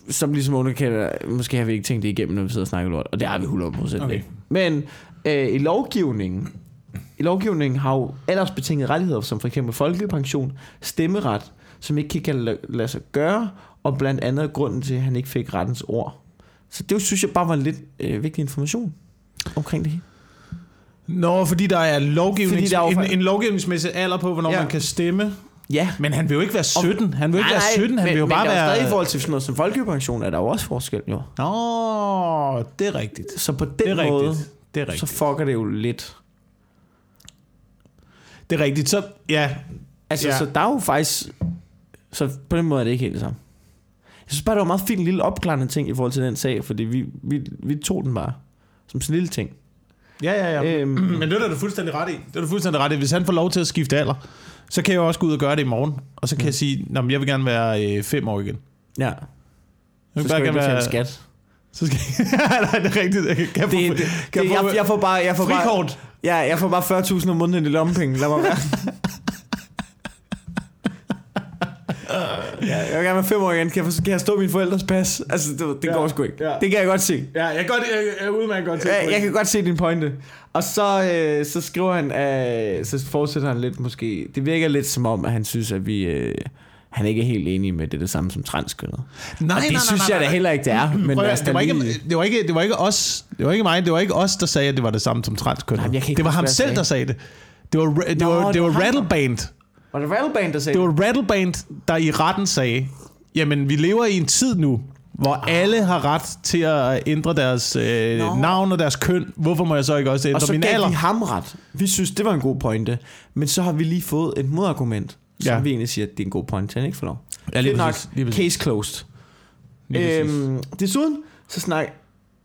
som ligesom underkender, måske har vi ikke tænkt det igennem, når vi sidder og snakker lort, og det har vi 100% Okay. ikke. Men øh, i lovgivningen, i lovgivningen har jo aldersbetingede rettigheder, som for eksempel folkepension, stemmeret, som ikke kan lade, lade sig gøre, og blandt andet grunden til, at han ikke fik rettens ord. Så det synes jeg bare var en lidt øh, vigtig information omkring det hele. Nå, fordi der er, lovgivnings, Fordi der er jo- en, en lovgivningsmæssig alder på, hvornår Ja. man kan stemme. Ja, Men han vil jo ikke være 17. Han vil jo ikke være 17, han men, vil jo men bare der er være... stadig i forhold til sådan noget som folkepension, er der jo også forskel jo. Nå, det er rigtigt. Så på den Det er måde, rigtigt. Det er så rigtigt. fucker det jo lidt. Det er rigtigt. Så, ja, Altså, ja. så der er jo faktisk... Så på den måde er det ikke helt det samme. Jeg synes bare, det var en meget fin lille opklarende ting i forhold til den sag, fordi vi, vi, vi tog den bare som sådan en lille ting. Ja, ja, ja. Øhm. Men det er du fuldstændig ret i. Det er du fuldstændig ret i. Hvis han får lov til at skifte alder, så kan jeg jo også gå ud og gøre det i morgen. Og så kan Mm. jeg sige, at jeg vil gerne være øh, fem år igen. Ja, Jeg så vil skal du ikke betale være... skat. Så skal Nej, det er rigtigt. Jeg kan, jeg få, Det, det, kan det, jeg, jeg, får bare... Jeg får bare frikort. ja, jeg får bare 40.000 om måneden i lommepenge. Lad mig være. ja, jeg vil gerne være fem år igen. Kan jeg, kan jeg stå i mine forældres pas? Altså, det, det Ja, går sgu ikke. ja. Det kan jeg godt se. Ja, jeg kan godt, jeg, jeg udmærket godt til. Ja, jeg kan godt se din pointe. Og så, øh, så skriver han, øh, så fortsætter han lidt måske. Det virker lidt som om, at han synes, at vi... Øh, han ikke er helt enig med det, det samme som transkønnet. Nej, og det synes jeg da heller ikke, det er. Men Prøv, det, var ikke, det, var ikke, det var ikke os, det var ikke mig, det var ikke os, der sagde, at det var det samme som transkønnet. Nej, ikke det var ham selv, der sagde det. Det var, det Nå, var, det det var var ham, der- Rattleband. Var det Rattleband, der sagde Det var Rattleband, der i retten sagde, jamen vi lever i en tid nu, hvor alle har ret til at ændre deres øh, Nå. navn og deres køn. Hvorfor må jeg så ikke også ændre Og så min gav alder? vi ham ret. Vi synes, det var en god pointe. Men så har vi lige fået et modargument, som Ja. vi egentlig siger, at det er en god pointe. Han ikke får lov. Ja, lige Fedt nok. præcis, lige præcis. Case closed. Lige præcis. Øhm, desuden, så snak...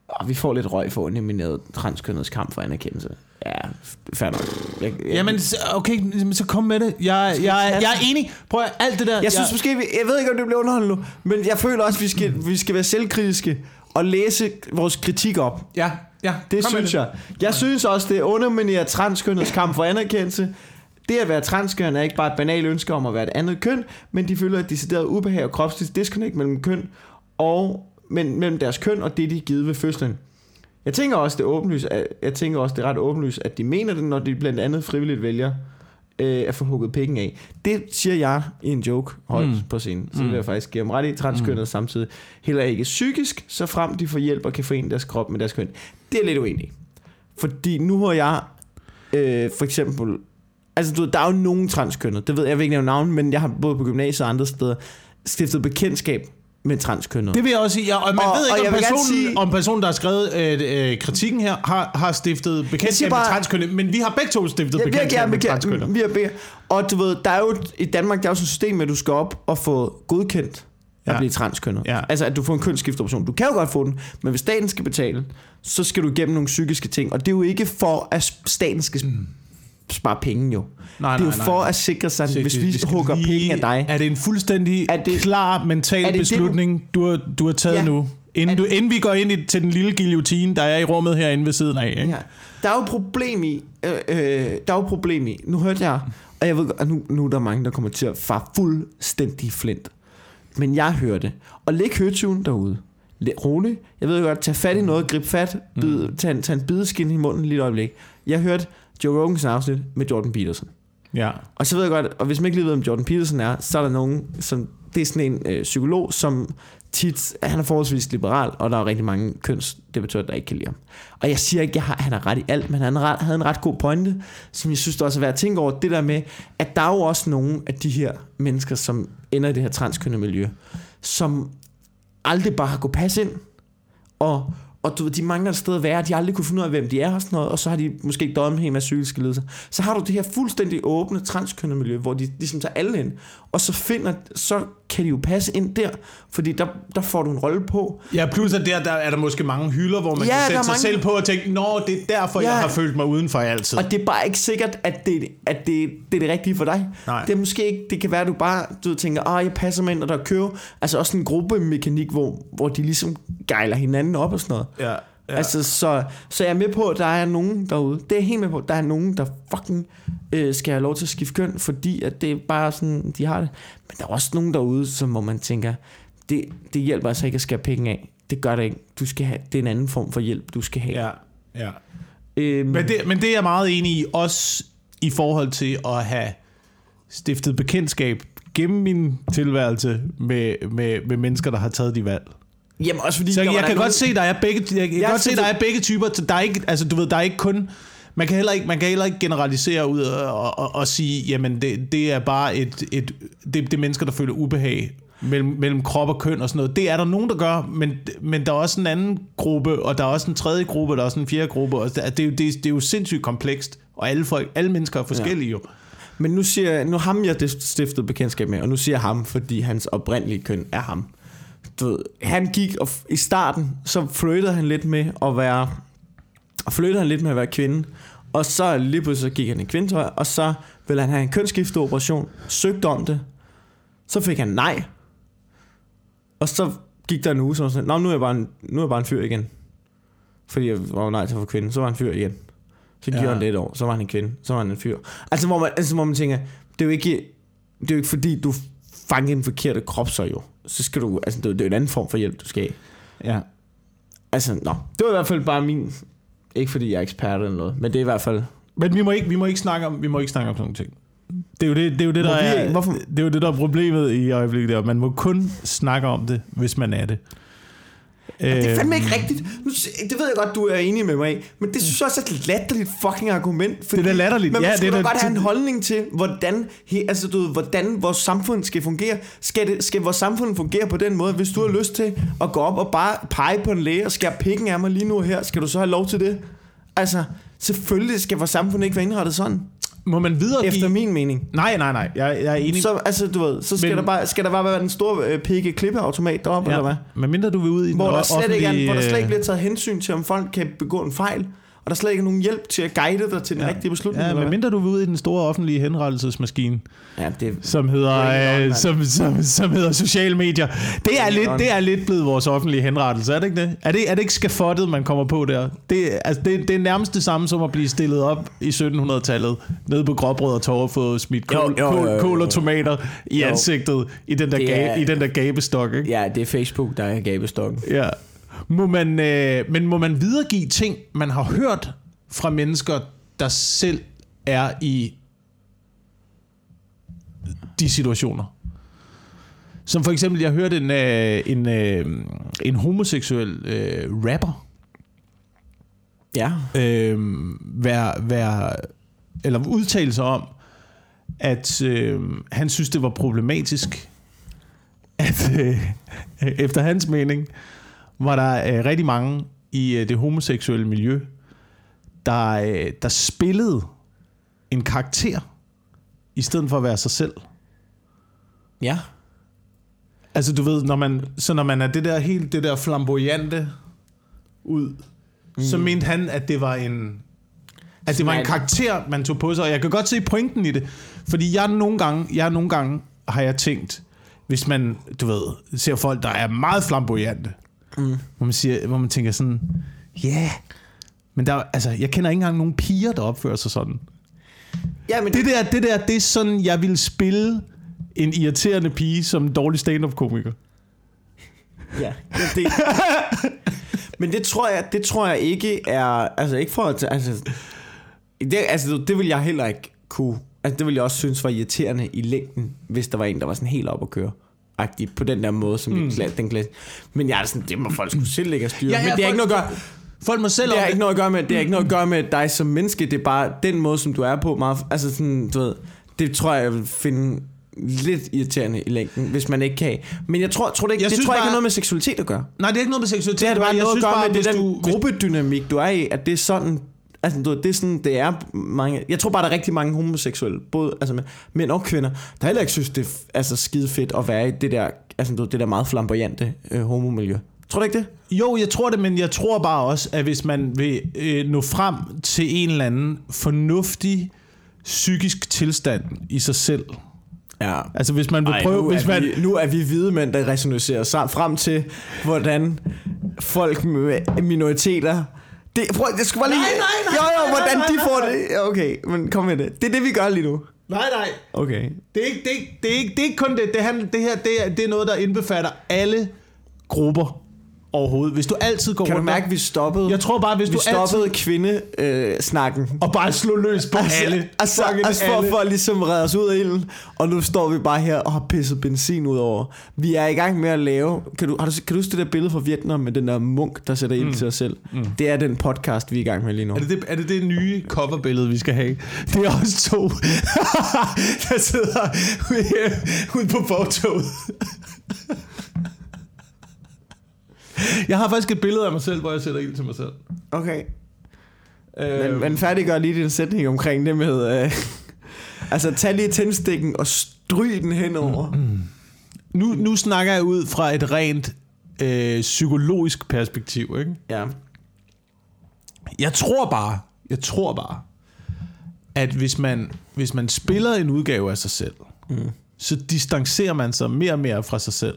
Oh, vi får lidt røg for nomineret transkønnets kamp for anerkendelse. Ja, fair nok. Jeg, jeg, Jamen, okay, så kom med det. Jeg, jeg, jeg, jeg er enig. Prøv at, alt det der. Jeg synes måske, vi, jeg ved ikke, om det bliver underholdende nu, men jeg føler også, vi skal, vi skal være selvkritiske og læse vores kritik op. Ja, ja. Det synes jeg. Jeg synes også, det er undermineret transkønnets kamp for anerkendelse. Det at være transkøn er ikke bare et banalt ønske om at være et andet køn, men de føler et decideret ubehag og kropsligt disconnect mellem køn og men, mellem deres køn og det, de er givet ved fødslen. Jeg tænker også, det er åbenlyst, at, jeg tænker også, det er ret åbenlyst, at de mener det, når de blandt andet frivilligt vælger øh, at få hugget pikken af. Det siger jeg i en joke højt Mm. mm. på scenen. Så mm. vil jeg faktisk give dem ret i transkønnet mm. samtidig. Heller ikke psykisk, så frem de får hjælp og kan forene deres krop med deres køn. Det er lidt uenig. Fordi nu har jeg øh, for eksempel... Altså, du ved, der er jo nogen transkønnet. Det ved jeg, jeg vil ikke nævne navn, men jeg har både på gymnasiet og andre steder stiftet bekendtskab med transkønnet. Det vil jeg også sige. Ja, og man Og- ved ikke, om personen, sige- om personen, der har skrevet øh, øh, kritikken her, har, har stiftet bekendtskab bare- med transkønnet, men vi har begge to stiftet Ja, bekendtskab med bekendt, transkønnet. vi har begge. Og du ved, der er jo i Danmark, der er jo sådan et system, at du skal op og få godkendt at Ja. blive transkønnet. Ja. Altså, at du får en kønsskifteoperation. Du kan jo godt få den, men hvis staten skal betale, så skal du igennem nogle psykiske ting. Og det er jo ikke for, at staten skal spare penge jo. Nej, det er jo nej, nej. for at sikre sig, at hvis vi skal hugger lige- penge af dig, Er det en fuldstændig Er det, klar mental det det, beslutning, du har, du har taget Ja. nu? Inden, du, inden vi går ind i, til den lille guillotine, der er i rummet herinde ved siden af. Ikke? Ja. Der er jo problem i, øh, øh, der er jo problem i, nu hørte jeg, og jeg ved at nu, nu er der mange, der kommer til at fare fuldstændig flint. Men jeg hørte, og læg høretuen derude. Rolig. Jeg ved godt, tag fat i noget, grib fat, bid, tag, en, tag en bideskin i munden lige et øjeblik. Jeg hørte Joe Rogans afsnit med Jordan Peterson. Ja. Og så ved jeg godt, og hvis man ikke lige ved, om Jordan Peterson er, så er der nogen, som, det er sådan en øh, psykolog, som tit, han er forholdsvis liberal, og der er rigtig mange kønsdebattører, der ikke kan lide ham. Og jeg siger ikke, at han har ret i alt, men han havde en ret god pointe, som jeg synes, der også er værd at tænke over, det der med, at der er jo også nogle af de her mennesker, som ender i det her transkønnede miljø, som aldrig bare har kunnet passe ind, og, og du ved, de mangler et sted at være, de har aldrig kunne finde ud af, hvem de er og sådan noget, og så har de måske ikke døjet med psykiske lidelser. Så har du det her fuldstændig åbne transkønnede miljø, hvor de ligesom tager alle ind, og så finder, så kan de jo passe ind der, fordi der, der får du en rolle på. Ja, plus at der, der er der måske mange hylder, hvor man Ja, kan sætte sig mange- selv på og tænke, Nå, det er derfor, Ja. jeg har følt mig udenfor altid. Og det er bare ikke sikkert, at det, at det, det er det rigtige for dig. Nej. Det er måske ikke, det kan være, at du bare du tænker, ah, jeg passer mig ind, og der er kø. Altså også en gruppemekanik, hvor, hvor de ligesom gejler hinanden op og sådan noget. ja, Ja. Altså, så, så jeg er med på, at der er nogen derude. Det er helt med på. Der er nogen, der fucking øh, skal have lov til at skifte køn, fordi at det er bare sådan, de har det. Men der er også nogen derude, som hvor man tænker, det, det hjælper altså ikke at skære penge af. Det gør det ikke. Du skal have, det er en anden form for hjælp, du skal have. ja, ja. Øhm, Men det, men det er jeg meget enig i, også i forhold til at have stiftet bekendtskab gennem min tilværelse med, med, med mennesker, der har taget de valg. Jamen også fordi... Så jeg der kan nogen- godt se, der er begge, jeg kan Jeg godt se, der er begge typer. Der er ikke, altså du ved, der er ikke kun man kan heller ikke, man kan heller ikke generalisere ud og, og, og, og sige, jamen det, det er bare et, et det, det er mennesker, der føler ubehag mellem, mellem krop og køn og sådan noget. Det er der nogen, der gør, men, men der er også en anden gruppe, og der er også en tredje gruppe, der er også en fjerde gruppe. Og det, er jo, det, det er jo sindssygt komplekst, og alle, folk, alle mennesker er forskellige jo. Men nu siger jeg, nu ham jeg stiftet bekendtskab med, og nu siger jeg ham, fordi hans oprindelige køn er ham. Du ved, han gik, og i starten, så flyttede han lidt med at være, og flyttede han lidt med at være kvinde, og så lige pludselig så gik han i kvindetøj, og så ville han have en kønsskifteoperation, søgte om det, så fik han nej, og så gik der en uge, så sådan, Nå, nu er jeg bare en, nu er jeg bare en fyr igen. Fordi jeg var nej til at få kvinde, så var han fyr igen. Så gik Ja. han det et år, så var han en kvinde, så var han en fyr. Altså hvor man, altså, hvor man tænker, det er jo ikke, det er jo ikke fordi, du fanger en forkerte krop så jo. Så skal du, altså det er det er en anden form for hjælp, du skal have. Ja. Altså, nå, det var i hvert fald bare min, ikke fordi jeg er ekspert eller noget, men det er i hvert fald, Men vi må ikke, vi må ikke snakke om, vi må ikke snakke om sådan nogle ting. Det er jo det, det, er jo det der er, det er jo det, der er problemet i øjeblikket. Der. Man må kun snakke om det, hvis man er det. Ja, det er Øh, fandme ikke rigtigt. Nu, det ved jeg godt, du er enig med mig i. Men det synes jeg også er et latterligt fucking argument. Fordi Det er latterligt. Men man Ja, det er godt have en holdning til, hvordan, he, altså, du ved, hvordan vores samfund skal fungere. Skal, det, skal vores samfund fungere på den måde? Hvis du har lyst til at gå op og bare pege på en læge og skære pikken af mig lige nu og her, skal du så have lov til det? Altså, selvfølgelig skal vores samfund ikke være indrettet sådan. Må man videregive... Efter min mening. Nej, nej, nej. Jeg, jeg er enig. Så, altså, du ved, så skal, Men- der bare, skal der bare være den store øh, pikke klippeautomat deroppe, ja. eller hvad? Men mindre du vil ud i den Hvor der, slet ikke er, hvor der slet ikke øh, bliver taget hensyn til, om folk kan begå en fejl, og der slet ikke er nogen hjælp til at guide dig til den ja. rigtige beslutning. Ja, men mindre du vil ud i den store offentlige henrettelsesmaskine, ja, det, som hedder, on, øh, som, som, som hedder sociale medier. Det er, lidt, det er lidt blevet vores offentlige henrettelse, er det ikke det? Er det, er det ikke skafottet, man kommer på der? Det, altså, det, det er nærmest det samme som at blive stillet op i 1700-tallet, nede på gråbrød og og få smidt kål, jo, jo, kål, kål og tomater i Jo. ansigtet i den der, Det ga, er- i den der gabestok, ikke? ja, det er Facebook, der er gabestokken. Ja. Må man, øh, men må man videregive ting, man har hørt fra mennesker, der selv er i de situationer? Som for eksempel, jeg hørte en, øh, en, øh, en homoseksuel øh, rapper Ja. øh, være, være, eller udtale sig om, at øh, han synes, det var problematisk, at øh, efter hans mening, var der øh, rigtig mange i øh, det homoseksuelle miljø, der, øh, der spillede en karakter, i stedet for at være sig selv. Ja. Altså du ved, når man, så når man er det der helt det der flamboyante ud, mm. så mente han, at det var en at det var en karakter, man tog på sig. Og jeg kan godt se pointen i det. Fordi jeg nogle gange, jeg nogle gange har jeg tænkt, hvis man, du ved, ser folk, der er meget flamboyante, mm. hvor, man siger, hvor man tænker sådan, ja, yeah. men der, altså, jeg kender ikke engang nogen piger, der opfører sig sådan. Ja, men Det der, det der, det er sådan, jeg vil spille en irriterende pige som en dårlig stand-up-komiker. Ja, ja, det, men det tror jeg, det tror jeg ikke er, altså ikke for at, altså, det, altså det vil jeg heller ikke kunne, altså det vil jeg også synes var irriterende i længden, hvis der var en, der var sådan helt op at køre. Agtig, på den der måde, som mm. den klasse. Men jeg er sådan, det må folk sgu selv lægge at styre. Ja, Ja, men det ikke folk- noget at gøre, Folk må selv det har ikke noget at gøre med, det har ikke noget at gøre med dig som menneske, det er bare den måde, som du er på, meget, altså sådan, du ved, det tror jeg, jeg vil finde lidt irriterende i længden, hvis man ikke kan. Men jeg tror, tror det, ikke, Jeg det synes tror jeg ikke har noget med seksualitet at gøre. Nej, det er ikke noget med seksualitet. Det har det bare noget at gøre bare, med, det den gruppedynamik, du er i, at det er sådan... Altså, du det er sådan, det er mange... Jeg tror bare, der er rigtig mange homoseksuelle, både altså, med- mænd og kvinder, der heller ikke synes, det er altså, skide fedt at være i det der, altså, du det der meget flamboyante øh, homomiljø. Tror du ikke det? Jo, jeg tror det, men jeg tror bare også, at hvis man vil øh, nå frem til en eller anden fornuftig psykisk tilstand i sig selv. Ja. Altså hvis man vil Ej, prøve, nu, hvis er man... vi, nu er vi hvide mænd, der resonerer sammen frem til, hvordan folk med minoriteter... Det, prøv, det skal bare lige... Nej, nej, nej, jo, jo, nej, hvordan nej, de nej, får nej. det. Okay, men kom med det. Det er det, vi gør lige nu. Nej, nej. Okay. Det er ikke, det er ikke, det er ikke, det er ikke kun det. Det, handler, det her det er, det er noget, der indbefatter alle grupper overhovedet. Hvis du altid går Kan du rundt... mærke, at vi stoppede? Jeg tror bare, hvis vi du stoppede altid... kvinde-snakken. Øh, snakken. Og bare slå løs på alle. Altså, altså for, alle. for at ligesom redde os ud af ilden. Og nu står vi bare her og har pisset benzin ud over. Vi er i gang med at lave... Kan du, har du, kan du huske det der billede fra Vietnam med den der munk, der sætter ild mm. til os selv? Mm. Det er den podcast, vi er i gang med lige nu. Er det det, er det det nye coverbillede, vi skal have? Det er os to, der sidder ude, ude på fortoget. Jeg har faktisk et billede af mig selv, hvor jeg sætter ild til mig selv. Okay. Øh, Men, men færdiggør lige din sætning omkring det med... Øh, altså, tag lige tændstikken og stryg den henover. Mm. nu, nu snakker jeg ud fra et rent øh, psykologisk perspektiv. Ikke? Ja. Jeg tror bare, jeg tror bare, at hvis man, hvis man spiller en udgave af sig selv, mm. så distancerer man sig mere og mere fra sig selv.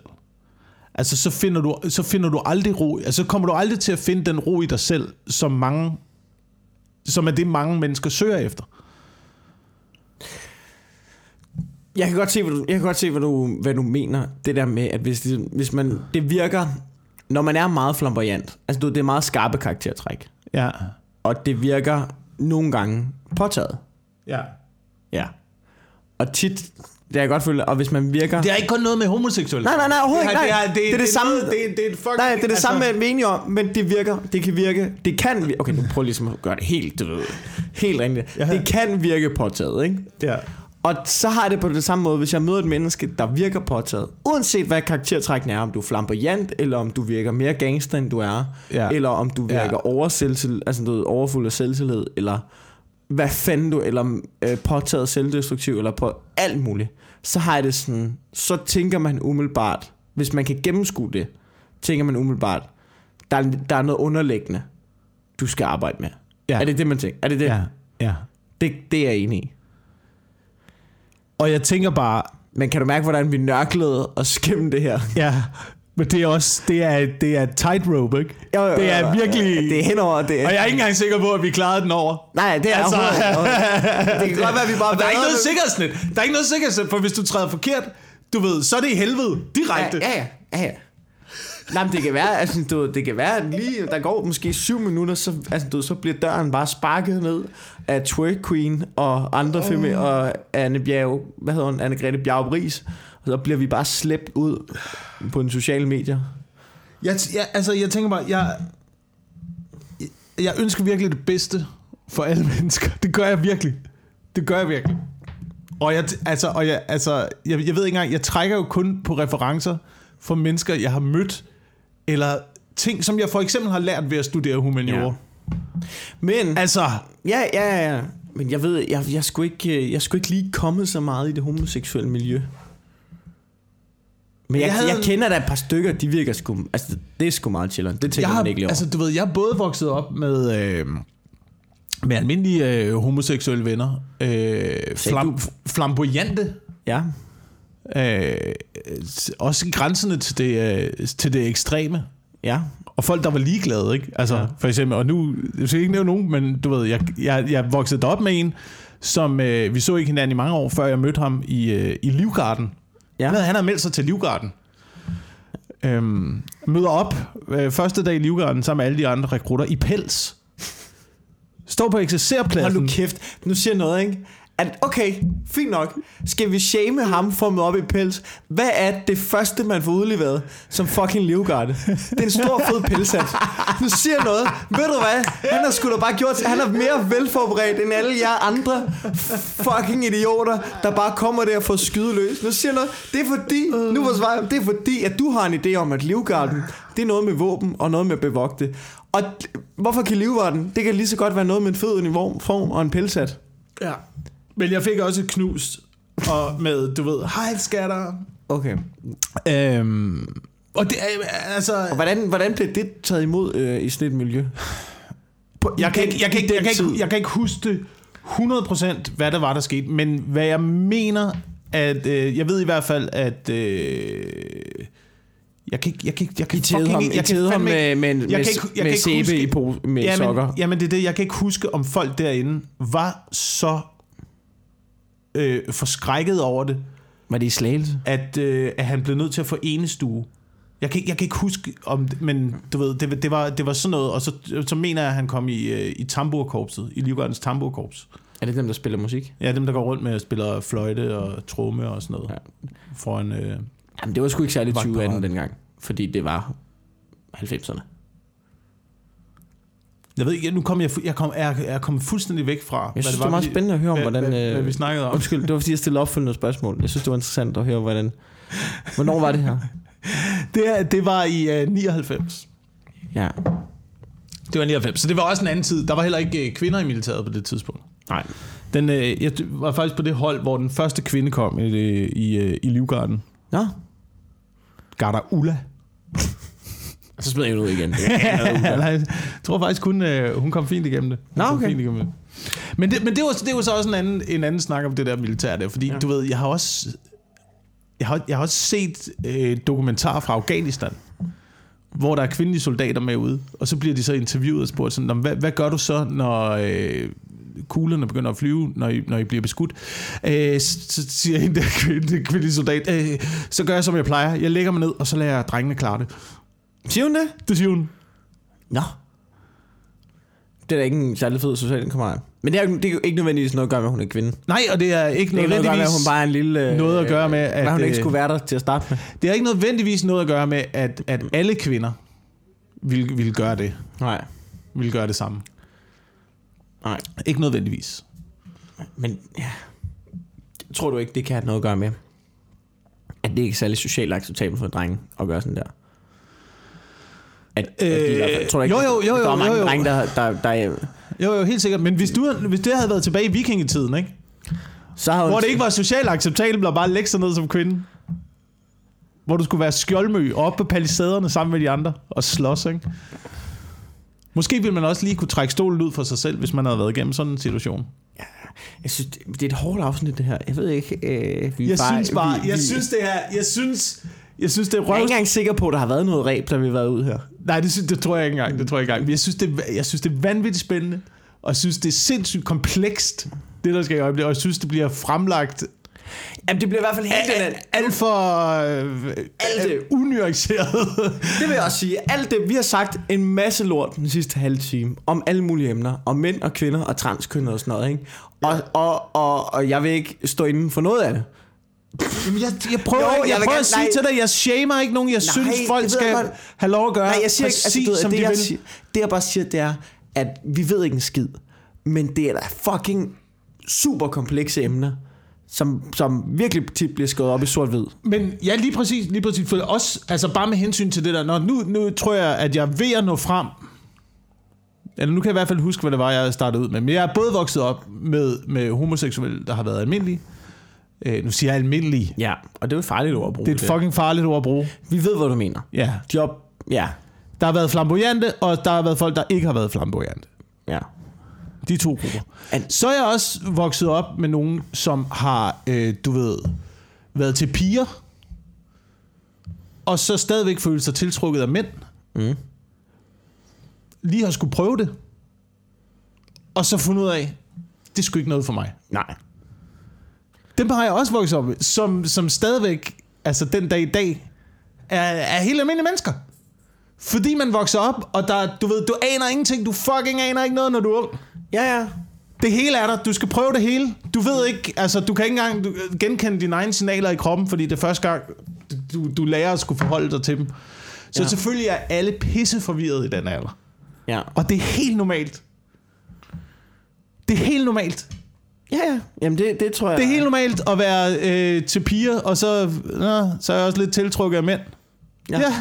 Altså, så finder du, så finder du aldrig ro. Altså, så kommer du aldrig til at finde den ro i dig selv, som mange, som er det, mange mennesker søger efter. Jeg kan godt se, hvad du, jeg kan godt se, hvad du, hvad du mener. Det der med, at hvis, det, hvis man, det virker, når man er meget flamboyant, altså du, det er meget skarpe karaktertræk, Ja. og det virker nogle gange påtaget. Ja. Ja. Og tit Det er jeg godt følge. Og hvis man virker... Det er ikke kun noget med homoseksuelle. Nej, nej, nej, overhovedet ikke. Det Nej, er, det, er, det, er det, samme. noget- Det, er- det er fucking, Nej, det er det altså, samme, vi er enige om, men det virker, det kan virke, det kan virke, okay, nu prøver jeg ligesom at gøre det helt, du ved, helt rent. Ja. Det kan virke påtaget, ikke? Ja. Og så har jeg det på det samme måde, hvis jeg møder et menneske, der virker påtaget, uanset hvad karaktertrækken er, om du er flamboyant, eller om du virker mere gangster, end du er, Ja. eller om du virker Ja. altså du ved, overfuld af selvtillid, eller hvad fanden du, eller øh, påtaget selvdestruktiv, eller på alt muligt, så har jeg det sådan, så tænker man umiddelbart, hvis man kan gennemskue det, tænker man umiddelbart, der er, der er noget underliggende, du skal arbejde med. Ja. Er det det, man tænker? Er det det? Ja. ja. Det, det er jeg enig i. Og jeg tænker bare, Men kan du mærke, hvordan vi nørklede og skæmme det her? ja, men det er også, det er, det er tightrope, ikke? Jo, jo, Det er virkelig- Det er henover. Det er, Og jeg er ikke engang sikker på, at vi klarede den over. Nej, det er Altså- Det kan godt være, at vi bare Og der er ikke noget sikkerhedsnet. Der er ikke noget sikkerhedsnet, for hvis du træder forkert, du ved, så er det i helvede direkte. Ja, ja, ja. ja. Nej, men det kan være, altså, du, det kan være, at lige, der går måske syv minutter, så, altså, du, så bliver døren bare sparket ned af Twerk Queen og andre oh. film, og Anne Bjerg, hvad hedder hun, Anne-Grethe Bjerg Bris, og så bliver vi bare slæbt ud på de sociale medier. Jeg, jeg, altså, jeg tænker bare, jeg, jeg, ønsker virkelig det bedste for alle mennesker. Det gør jeg virkelig. Det gør jeg virkelig. Og jeg, altså, og jeg, altså, jeg, jeg ved ikke engang, jeg trækker jo kun på referencer fra mennesker, jeg har mødt, eller ting, som jeg for eksempel har lært ved at studere humaniora. Ja. Men, Altså, ja, ja, ja, ja. Men jeg ved, jeg, jeg, skulle ikke, jeg skulle ikke lige komme så meget i det homoseksuelle miljø. Men jeg, Jeg havde jeg en- kender da et par stykker, de virker sgu... Altså, det er sgu meget chilleren. Det tænker jeg man ikke lige over. altså, du ved, jeg er både vokset op med, øh, med almindelige øh, homoseksuelle venner, øh, flam, flamboyante, ja. øh, også grænsende til det, øh, til det ekstreme. Ja. Og folk, der var ligeglade, ikke? Altså, ja. for eksempel, og nu, jeg skal ikke nævne nogen, men du ved, jeg, jeg, jeg voksede op med en, som øh, vi så ikke hinanden i mange år, før jeg mødte ham i, øh, i Livgarden. Ja. Han, havde, han havde meldt sig til Livgarden. Øhm, møder op øh, første dag i Livgarden sammen med alle de andre rekrutter i pels. Står på Hold eksercerpladsen. nu kæft. Nu siger jeg noget, ikke? At, okay, fint nok. Skal vi shame ham for at møde op i pels? Hvad er det første, man får udleveret som fucking livgarde? Det er en stor fed pelshat. Nu siger noget. Ved du hvad? Han har sgu da bare gjort... Han er mere velforberedt end alle jer andre fucking idioter, der bare kommer der for at skyde løs. Nu siger noget. Det er fordi... Nu var svaret, det er fordi, at du har en idé om, at livgarden, det er noget med våben og noget med bevogte. Og hvorfor kan livgarden? Det kan lige så godt være noget med en fed uniform og en pelshat. Ja. Men jeg fik også et knus og med, du ved, hej skatter. Okay. Øhm, og det er, altså... Og hvordan, hvordan blev det taget imod øh, i sådan et miljø? På, jeg, kan ikke, jeg, kan ikke, jeg, kan ikke, jeg kan ikke huske det 100% hvad der var, der skete. Men hvad jeg mener, at øh, jeg ved i hvert fald, at... Øh, jeg kan ikke... Jeg kan, ikke- jeg kan I tæde ham, I jeg kan tæde ham med, med, med, jeg kan ikke- jeg med sæbe huske- i po, med jamen, sokker. Jamen det er det, jeg kan ikke huske, om folk derinde var så øh, forskrækket over det, Var det i slagelse? at, øh, at han blev nødt til at få enestue. Jeg kan, ikke- jeg kan ikke huske, om, det- men du ved, det, det, var, det var sådan noget, og så, så mener jeg, at han kom i, øh, i tamburkorpset, i Livgardens tamburkorps. Er det dem, der spiller musik? Ja, dem, der går rundt med at spille fløjte og tromme og sådan noget. Ja. Foran, øh, Jamen, det var sgu ikke særlig Vagtparade. 2018 dengang. Fordi det var 90'erne. Jeg ved ikke, nu kom jeg, jeg, kom, jeg, jeg kom fuldstændig væk fra, Jeg synes, det var meget vi- spændende at høre om, hvad, hvordan... hvad, hvad, øh, vi snakkede om. Undskyld, det var fordi, jeg stillede opfølgende spørgsmål. Jeg synes, det var interessant at høre, hvordan... Hvornår var det her? Det, det var i øh, 99. Ja. Det var 99, så det var også en anden tid. Der var heller ikke øh, kvinder i militæret på det tidspunkt. Nej. Den, øh, jeg var faktisk på det hold, hvor den første kvinde kom i, i, øh, i Livgarden. Nå, Garda Ulla. Så smider jeg ud igen. Jeg tror faktisk kun, øh, hun kom fint igennem det. Hun Nå, okay. Fint igennem det. Men, det, men det, var, det var så også en anden, en anden snak om det der militær der, fordi Ja. du ved, jeg har også, jeg har, jeg har også set øh, dokumentarer fra Afghanistan, hvor der er kvindelige soldater med ude, og så bliver de så interviewet og spurgt sådan, "Nå, hvad, hvad gør du så, når øh, kuglerne begynder at flyve, når I, når I bliver beskudt? Øh, så, så siger en der kvinde, kvindelige soldat, øh, så gør jeg som jeg plejer, jeg lægger mig ned, og så lader jeg drengene klare det. Siger hun det? Det siger hun. Nå. Det er da ikke en særlig fed social kammerat. Men det er, jo- det er jo ikke nødvendigvis noget at gøre med, at hun er kvinde. Det Nej, og det er ikke er ikke noget at gøre med, at nødvendigvis... hun bare er en lille... øh, noget at gøre med, At at, hun ikke øh, skulle være der til at starte med. Det har ikke nødvendigvis noget at gøre med, at, at alle kvinder vil, vil gøre det. Nej. Vil gøre det samme. Nej. Ikke nødvendigvis. Men ja. Tror du ikke, det kan have noget at gøre med? At det ikke er særlig socialt acceptabelt for drenge at gøre sådan der? At, at de i hvert fald- tror du ikke, jo, jo, jo, der er jo, mange jo, jo. drenge, der, der, der, der Jo, jo, helt sikkert. Men hvis, du, hvis det havde været tilbage i vikingetiden, ikke? så har hvor det ikke var socialt acceptabelt at bare lægge sig ned som kvinde. Hvor du skulle være skjoldmø oppe på palisaderne sammen med de andre og slås, ikke? Måske ville man også lige kunne trække stolen ud for sig selv, hvis man havde været igennem sådan en situation. Jeg synes, det det er et hårdt afsnit, det her. Jeg ved ikke... Øh, vi Jeg bare- synes bare, vi, jeg vi, synes det her, jeg synes, jeg synes det er Jeg er røv... ikke engang sikker på, at der har været noget ræb, der vi har været ud her. Nej, det, synes, det tror jeg ikke engang, det tror jeg ikke engang. Jeg synes, det, er- jeg synes, det er vanvittigt spændende, og jeg synes, det er sindssygt komplekst, det der skal i øjeblikket, og jeg synes, det bliver fremlagt Jamen, det bliver i hvert fald helt alt, alt for øh, Alt det. unuanceret. Det vil jeg også sige. Alt det, vi har sagt en masse lort den sidste halve time, om alle mulige emner, om mænd og kvinder og transkønnet og sådan noget, ikke? Og, og, og, og jeg vil ikke stå inden for noget af det. Jamen, jeg, jeg prøver, Jo, jeg jeg, prøver at sige nej. til dig, jeg shamer ikke nogen. Jeg Nej, synes, folk skal godt. have lov at gøre Nej, jeg siger ikke, præcis, altså, du, ved, som det, de jeg vil. siger, det jeg bare siger, det er, at vi ved ikke en skid, men det er da fucking super komplekse emner, som, som virkelig tit bliver skåret op i sort-hvid. Men ja, lige præcis, lige præcis. For også, altså bare med hensyn til det der, når nu, nu tror jeg, at jeg er ved at nå frem. Eller nu kan jeg i hvert fald huske, hvad det var, jeg startede ud med. Men jeg er både vokset op med, med homoseksuelle, der har været almindelige. Øh, nu siger jeg almindelige. Ja, og det er jo et farligt ord at bruge. Det er et fucking farligt ord at bruge. Vi ved, hvad du mener. Ja. Job, ja, Der har været flamboyante, og der har været folk, der ikke har været flamboyante. ja. De to grupper. An- Så er jeg også vokset op med nogen, som har, øh, du ved, været til piger, og så stadigvæk følt sig tiltrukket af mænd. Mm. Lige har skulle prøve det. Og så fundet ud af, det er sgu ikke noget for mig. Nej. Dem har jeg også vokset op med, som, som stadigvæk, altså den dag i dag, er, er helt almindelige mennesker. Fordi man vokser op, og der, du ved, du aner ingenting, du fucking aner ikke noget, når du er ung. Ja, ja. Det hele er der. Du skal prøve det hele. Du ved ikke, altså du kan ikke engang genkende dine egne signaler i kroppen, fordi det er første gang, du, du lærer at skulle forholde dig til dem. Så ja. selvfølgelig er alle pisse forvirret i den alder. Ja. Og det er helt normalt. Det er helt normalt. Ja, ja. Jamen, det, det tror jeg... Det er helt normalt at være øh, til piger, og så, nå, så er jeg også lidt tiltrukket af mænd. Ja. Ja.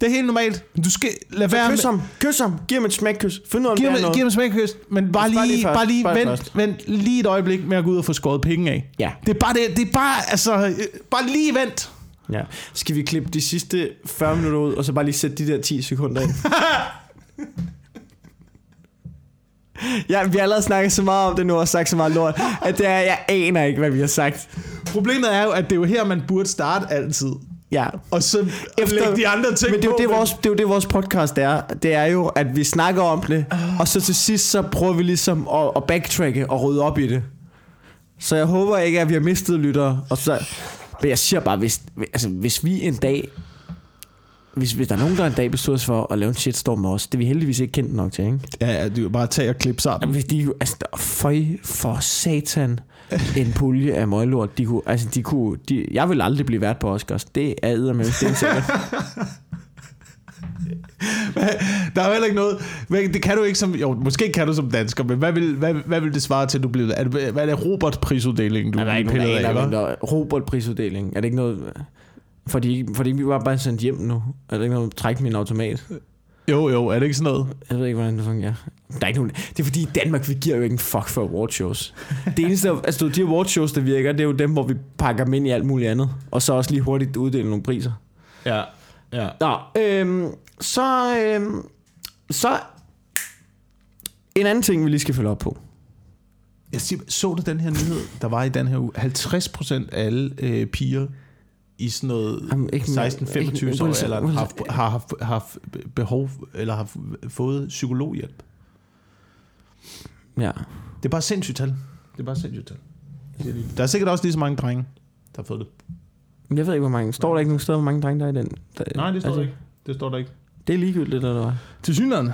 Det er helt normalt. Du skal lade være Kys med... ham. Kys ham. Giv ham et smækkys. Find om Giv er noget. giv mig smækkys, men bare Bare lige lige, først. bare lige, Bare vent, først. vent lige et øjeblik med at gå ud og få skåret penge af. Ja. Det er bare det, det er bare, altså, øh, bare lige vent. ja. Skal vi klippe de sidste 40 minutter ud, og så bare lige sætte de der 10 sekunder ind? ja, vi har allerede snakket så meget om det nu, og sagt så meget lort, at det er, jeg aner ikke, hvad vi har sagt. Problemet er jo, at det er jo her, man burde starte altid. Ja. Og så Efter, lægge de andre ting Men det er, jo på. det, vores, det er jo det, vores podcast er. Det er jo, at vi snakker om det, og så til sidst, så prøver vi ligesom at, at backtracke og rydde op i det. Så jeg håber ikke, at vi har mistet lyttere. Og så, men jeg siger bare, hvis, altså, hvis vi en dag... Hvis, hvis der er nogen, der en dag beslutter sig for at lave en shitstorm med os, det er vi heldigvis ikke kendt nok til, ikke? Ja, ja, du bare tage og klippe sammen. Jamen, de, altså, føj for satan en pulje af møglort. De kunne, altså, de kunne, de, jeg vil aldrig blive vært på Oscars. Det er med det sikkert. Der er jo heller ikke noget... Det kan du ikke som... Jo, måske kan du som dansker, men hvad vil, hvad, hvad vil det svare til, du bliver... Er det, hvad er det Robert-prisuddelingen, du Er der ikke piller der af, der Robert-prisuddeling? Er det ikke noget... For de, for de ikke bare sendt hjem nu? Er det ikke noget, træk min automat? Jo, jo, er det ikke sådan noget? Jeg ved ikke, hvordan det fungerer. Der er ikke nogen, det er fordi i Danmark, vi giver jo ikke en fuck for awardshows. Det eneste, altså de awardshows, der virker, det er jo dem, hvor vi pakker dem ind i alt muligt andet. Og så også lige hurtigt uddele nogle priser. Ja, ja. Nå, øhm, så, øhm, så en anden ting, vi lige skal følge op på. Jeg siger, så du den her nyhed, der var i den her uge? 50 procent af alle øh, piger i sådan noget Jamen, ikke mere- 16-25 ikke- år eller har, har, har, har haft behov eller har fået psykologhjælp. Ja. Det er bare sindssygt tal. Det er bare sindssygt tal. Der er sikkert også lige så mange drenge, der har fået det. Men Jeg ved ikke, hvor mange. Står der ikke nogen steder, hvor mange drenge der er i den? Der, Nej, det står altså, der ikke. Det står der ikke. Det er ligegyldigt, eller hvad? Til synligheden.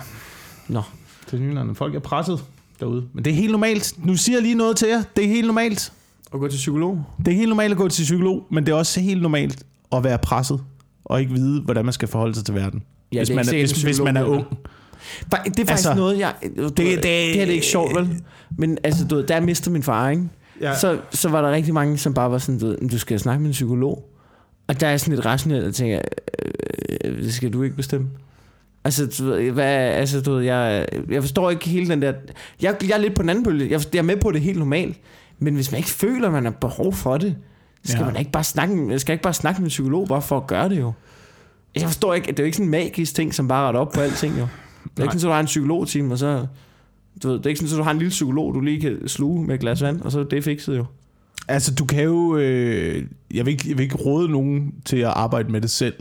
Nå. Det er folk er presset derude. Men det er helt normalt. Nu siger jeg lige noget til jer. Det er helt normalt. Og gå til psykolog? Det er helt normalt at gå til psykolog, men det er også helt normalt at være presset og ikke vide, hvordan man skal forholde sig til verden. Ja, hvis, er man, er, hvis, en hvis man er ung. Det er faktisk Altså, noget, jeg... Det, det- det, det er det ikke sjovt, vel? Men altså, du ved, da jeg mistede min far, ikke? Ja. Så, så var der rigtig mange, som bare var sådan, du, ved, du skal snakke med en psykolog. Og der er sådan lidt rationelt, at tænke, øh, det skal du ikke bestemme. Altså, du ved, hvad, altså, du ved, jeg, jeg forstår ikke hele den der... Jeg, jeg er lidt på den anden bølge. Jeg, jeg er med på det helt normalt. Men hvis man ikke føler, at man har behov for det, så skal Ja. man ikke bare snakke, skal ikke bare snakke med en psykolog, bare for at gøre det jo. Jeg forstår ikke, det er jo ikke sådan en magisk ting, som bare retter op på alting jo. Det er ikke sådan, at du har en psykologteam, og så... Du ved, det er ikke sådan, at du har en lille psykolog, du lige kan sluge med et glas vand, og så er det fikset jo. Altså, du kan jo... Øh, jeg, vil ikke, jeg vil ikke råde nogen til at arbejde med det selv.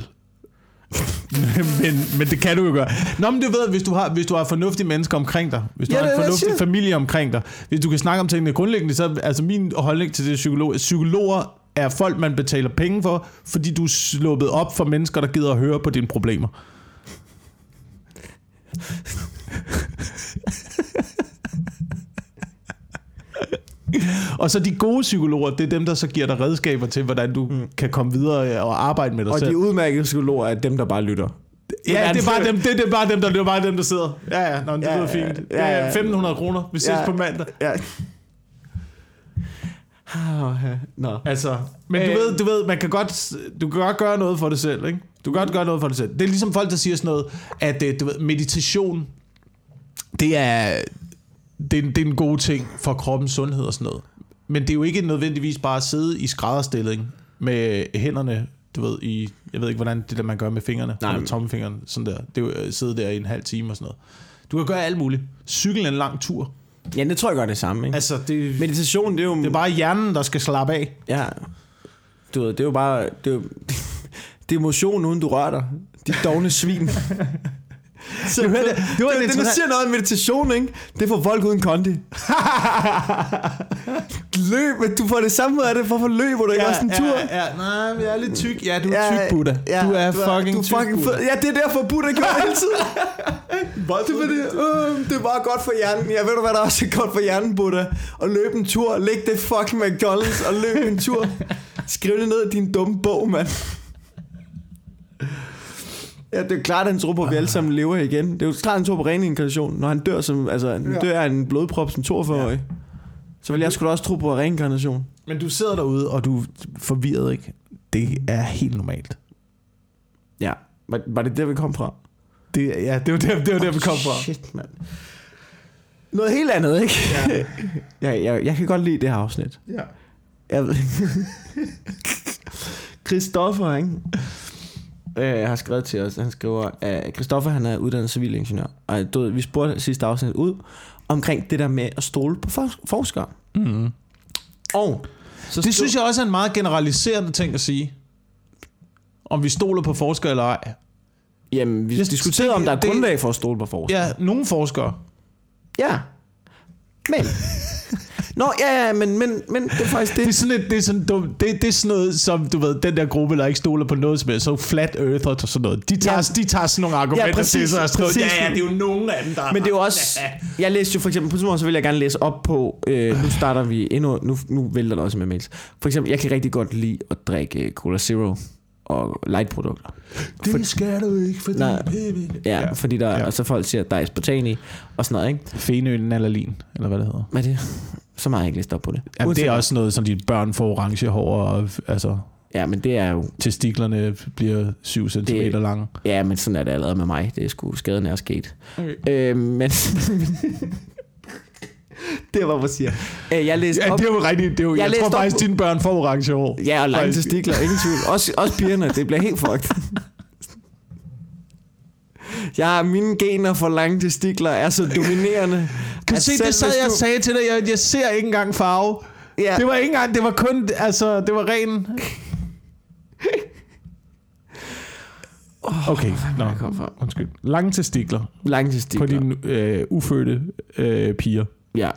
men, men det kan du jo gøre. Nå, men du ved, hvis du har, hvis du har fornuftige mennesker omkring dig, hvis du Ja, har en fornuftig familie omkring dig, hvis du kan snakke om tingene grundlæggende, så altså min holdning til det psykolog, psykologer er folk, man betaler penge for, fordi du er sluppet op for mennesker, der gider at høre på dine problemer. Og så de gode psykologer, det er dem, der så giver dig redskaber til, hvordan du mm. kan komme videre og arbejde med dig Og selv. de udmærkede psykologer er dem, der bare lytter. Ja, det er bare dem, det, det er bare dem, der, det er bare dem, der sidder. Ja, ja, nå, det Ja, lyder fint. Det ja, ja. 1500 kroner. Vi ses Ja. på mandag. Ja. Nå. Altså, men du Øh. ved, du ved, man kan godt, du kan godt gøre noget for det selv, ikke? Du kan godt gøre noget for det selv. Det er ligesom folk, der siger sådan noget, at øh, du ved, meditation, det er, det, er, det er en god ting for kroppens sundhed og sådan noget. Men det er jo ikke nødvendigvis bare at sidde i skrædderstilling med hænderne, du ved, i, jeg ved ikke, hvordan det der, man gør med fingrene, Nej, med tommelfingeren, sådan der. Det er jo at sidde der i en halv time og sådan noget. Du kan gøre alt muligt. Cykle en lang tur. Ja, det tror jeg godt det samme, ikke? Altså, det, Meditation, det er jo... det er bare hjernen, der skal slappe af. Ja. Du ved, det er jo bare... Det er, jo, det er motion, uden du rører dig. De dogne svin. Du hørte- det var en det, det, det, siger noget om meditation, ikke? Det er for folk uden kondi. Løb, du får det samme ud af det. Hvorfor løber du ikke også en tur? Ja, ja, nej, men jeg er lidt tyk. Ja, du er Ja, tyk, Buddha. ja, du er fucking du er tyk, fucking fed. Ja, det er derfor Buddha gjorde hele tiden. det, var det, øh, det er bare godt for hjernen. Jeg ved du, hvad der også er godt for hjernen, Buddha? At løbe en tur. Læg det fucking McDonald's og løb en tur. Skriv det ned i din dumme bog, mand. Ja, det er klart, at han tror på, at vi alle sammen lever igen. Det er jo klart, at han tror på reinkarnation. Når han dør som, altså, han Ja. dør af en blodprop som 42-årig. Så vil jeg sgu da også tro på reinkarnation. Men du sidder derude, og du er forvirret, ikke? Det er helt normalt. Ja. Var, var det der, vi kom fra? Det, ja, det var der, det var der vi kom fra. Shit, mand. Noget helt andet, ikke? Ja. jeg, jeg, jeg kan godt lide det her afsnit. Ja. Jeg Christoffer, ikke? Øh, har skrevet til os, han skriver, at Christoffer han er uddannet civilingeniør. Og du, vi spurgte sidste afsnit ud omkring det der med at stole på for- forskere. Mm. Og så Det synes jeg også er en meget generaliserende ting at sige. Om vi stoler på forskere eller ej. Jamen, vi Jeg diskuterede, om der er det- grundlag for at stole på forskere. Ja, nogle forskere. Ja. Men... Nå, ja, ja, men, men, men det er faktisk det. Det er sådan, et, det, er sådan, du, det, det er sådan noget, som du ved, den der gruppe, der ikke stoler på noget som helst, så flat earth og sådan noget. De tager, Ja. de tager sådan nogle argumenter Ja, præcis, til sig og skriver, præcis. ja, ja, det er jo nogen af dem, der Men det er jo også... Jeg læste jo for eksempel... På sådan så vil jeg gerne læse op på... Øh, nu starter vi endnu... Nu, nu vælter der også med mails. For eksempel, jeg kan rigtig godt lide at drikke øh, Cola Zero og light-produkter. Det skal du ikke, fordi... Nej. Ja, ja, fordi der Ja. ja. altså folk siger, at der er i, og sådan noget, ikke? Fenølen allerlin, eller hvad det hedder. Men det, så meget har jeg ikke læst op på det. Jamen, det er hvad. også noget, som dine børn får orange hår, og altså, Ja, men det er jo... testiklerne bliver 7 cm Det- lange. Ja, men sådan er det allerede med mig. Det er sgu skaden er sket. Okay. Øh, men... det var, hvad jeg siger. Øh, jeg læste Ja, op... det er jo rigtigt. Det er jo, Jeg jeg, tror op faktisk, på- dine børn får orange hår. Ja, og lange testikler, ingen tvivl. Også, også pigerne, det bliver helt fucked. Jeg har mine gener for lange testikler er så dominerende. Kan du se, selv det sad jeg du- sagde til dig, jeg, jeg ser ikke engang farve. Ja, Det var ikke engang, det var kun, altså, det var ren... Okay, nå, jeg kom fra? undskyld. Lange testikler lange på testikler. dine øh, ufødte øh, piger. Ja,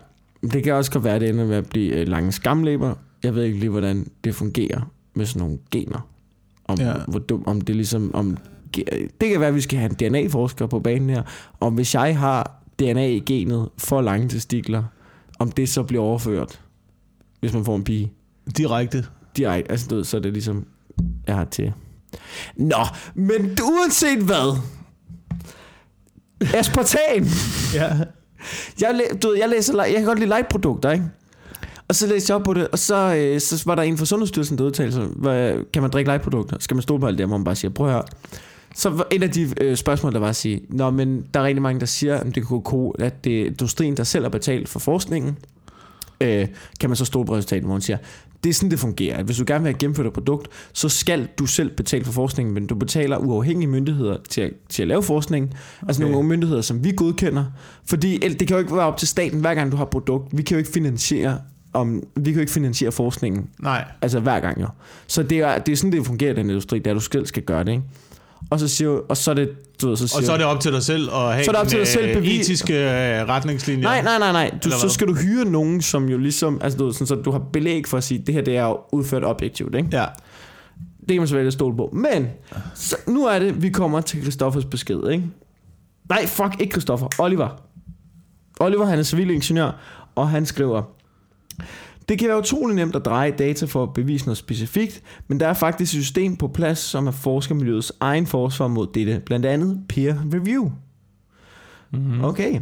det kan også godt være, at det ender med at blive øh, lange skamlæber. Jeg ved ikke lige, hvordan det fungerer med sådan nogle gener. Om, Ja. hvor dum, om det ligesom... Om, det kan være, at vi skal have en DNA-forsker på banen her. Om hvis jeg har DNA i genet for lange testikler, om det så bliver overført, hvis man får en pige Direkte. direkte. Altså, du ved, så er det ligesom, jeg har til. Nå, men uanset hvad. Aspartan. Ja. Jeg, du ved, jeg, læser, jeg kan godt lide lightprodukter, ikke? Og så læste jeg op på det, og så, øh, så var der en fra Sundhedsstyrelsen, der udtalte sig, hvad, kan man drikke lightprodukter? Skal man stole på alt det, hvor man bare siger, prøv at høre. Så en af de øh, spørgsmål, der var at sige, Nå, men der er rigtig mange, der siger, at det kunne gå, at det er industrien, der selv har betalt for forskningen. Øh, kan man så stole på resultatet, hvor man siger, det er sådan, det fungerer. Hvis du gerne vil have gennemført et produkt, så skal du selv betale for forskningen, men du betaler uafhængige myndigheder til at, til at lave forskning. Okay. Altså Okay. nogle myndigheder, som vi godkender. Fordi det kan jo ikke være op til staten, hver gang du har et produkt. Vi kan jo ikke finansiere om, vi kan jo ikke finansiere forskningen, Nej. altså hver gang jo. Så det er, det er sådan, det fungerer i den industri, det er, at du selv skal gøre det, ikke? Og så, siger, og så er det, du ved, så siger, Og så er det op til dig selv at have Så er det op til dig selv øh, bevis- etiske øh, retningslinjer. Nej, nej, nej, nej. Du, så skal du hyre nogen, som jo ligesom, altså du, ved, sådan, så du har belæg for at sige, det her det er udført objektivt, ikke? Ja. Det kan man så vælge at stole på. Men, så, nu er det, vi kommer til Christoffers besked, ikke? Nej, fuck, ikke Christoffer. Oliver. Oliver, han er civilingeniør, og han skriver, det kan være utrolig nemt at dreje data for at bevise noget specifikt, men der er faktisk et system på plads, som er forskermiljøets egen forsvar mod dette, blandt andet peer review. Mm-hmm. Okay.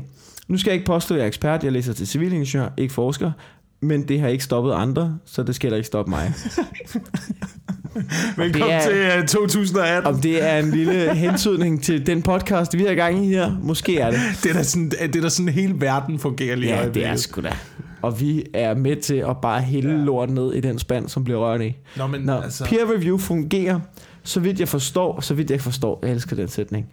Nu skal jeg ikke påstå, at jeg er ekspert. Jeg læser til civilingeniør, ikke forsker. Men det har ikke stoppet andre, så det skal heller ikke stoppe mig. Velkommen er- til uh, 2018. Om det er en lille hentydning til den podcast, vi har gang i her, måske er det. Det er da sådan, det er da sådan hele verden fungerer lige Ja, det er sgu da. Og vi er med til at bare hælde Ja. lort ned i den spand, som bliver rørt i. Nå, men Nå, altså... peer review fungerer, så vidt jeg forstår, så vidt jeg forstår, jeg elsker den sætning,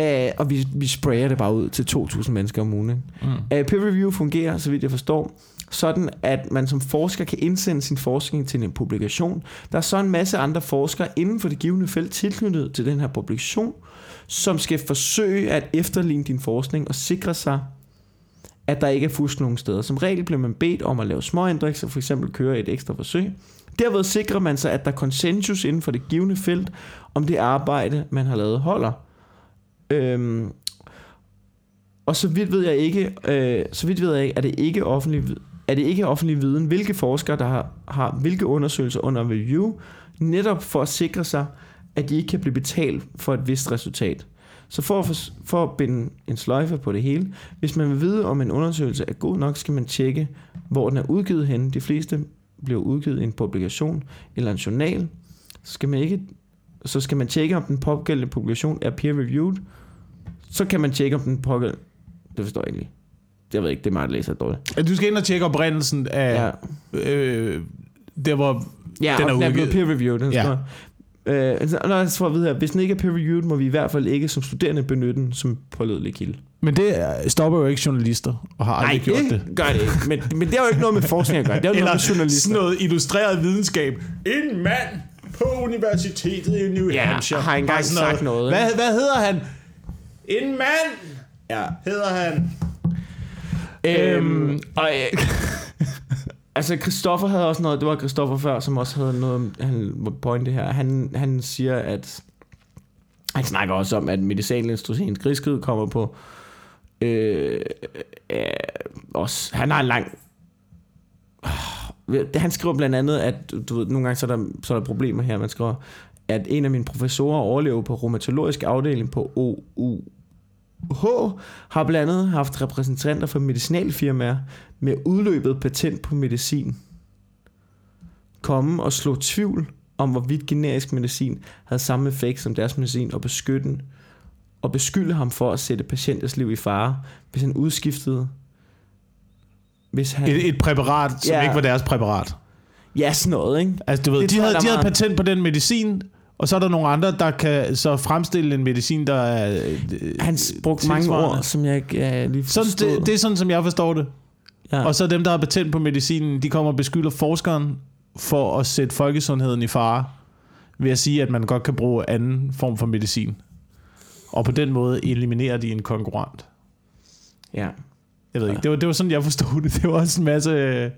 uh, og vi, vi sprayer det bare ud til 2.000 mennesker om ugen. ikke? Mm. Uh, peer review fungerer, så vidt jeg forstår, sådan at man som forsker kan indsende sin forskning til en publikation. Der er så en masse andre forskere inden for det givende felt tilknyttet til den her publikation, som skal forsøge at efterligne din forskning og sikre sig, at der ikke er fusk nogen steder. Som regel bliver man bedt om at lave småændringer, så for eksempel køre et ekstra forsøg. Derved sikrer man sig, at der er konsensus inden for det givende felt, om det arbejde, man har lavet, holder. Øhm, og så vidt ved jeg ikke, øh, så vidt ved jeg ikke, er det ikke offentlig, er det ikke offentlig viden, hvilke forskere, der har, har hvilke undersøgelser under review, netop for at sikre sig, at de ikke kan blive betalt for et vist resultat. Så for at, for, for at binde en sløjfe på det hele, hvis man vil vide, om en undersøgelse er god nok, skal man tjekke, hvor den er udgivet henne. De fleste bliver udgivet i en publikation eller en journal. Så skal man, ikke, så skal man tjekke, om den pågældende publikation er peer-reviewed. Så kan man tjekke, om den pågældende... Det forstår jeg ikke lige. Jeg ved ikke, det er mig, der læser dårligt. Du skal ind og tjekke oprindelsen af... Ja, Øh, der hvor... ja Den er er blevet udgivet. peer-reviewed. Den Ja. ja. Øh, altså, når jeg får at vide her, hvis den ikke er peer-reviewed, må vi i hvert fald ikke som studerende benytte den som pålidelig kilde. Men det er- stopper jo ikke journalister, og har aldrig gjort det. gør det ikke. Men, men det har jo ikke noget med forskning at gøre. Det har jo noget med journalister. sådan noget illustreret videnskab. En mand på universitetet i New Ja, Hampshire har engang sagt noget, Hvad, hvad hedder han? En mand Ja. hedder han. Øhm, og, øh, altså Christoffer havde også noget, det var Christoffer før, som også havde noget, han pointe her. Han, han siger, at han snakker også om, at medicinalindustriens griskhed kommer på øh, øh, også, han har en lang Øh, han skriver blandt andet, at du ved, nogle gange så er, der, så er der problemer her. Man skriver, at en af mine professorer overlever på rheumatologisk afdeling på OU H har blandt andet haft repræsentanter for medicinalfirmaer med udløbet patent på medicin komme og slå tvivl om, hvorvidt generisk medicin havde samme effekt som deres medicin og beskytte og beskylde ham for at sætte patienters liv i fare, hvis han udskiftede hvis han, Et, et præparat, som Ja. ikke var deres præparat. Ja, sådan noget, ikke? Altså, du ved, Det de havde, de havde meget- patent på den medicin, og så er der nogle andre, der kan så fremstille en medicin, der er... øh, Han brugte mange ord, som jeg ikke uh, lige Sådan, forstod. det, det er sådan, som jeg forstår det. ja. Og så dem, der har patent på medicinen, de kommer og beskylder forskeren for at sætte folkesundheden i fare ved at sige, at man godt kan bruge anden form for medicin. Og på den måde eliminerer de en konkurrent. ja. Jeg ved ikke, det var, det var sådan, jeg forstod det. Det var også en masse...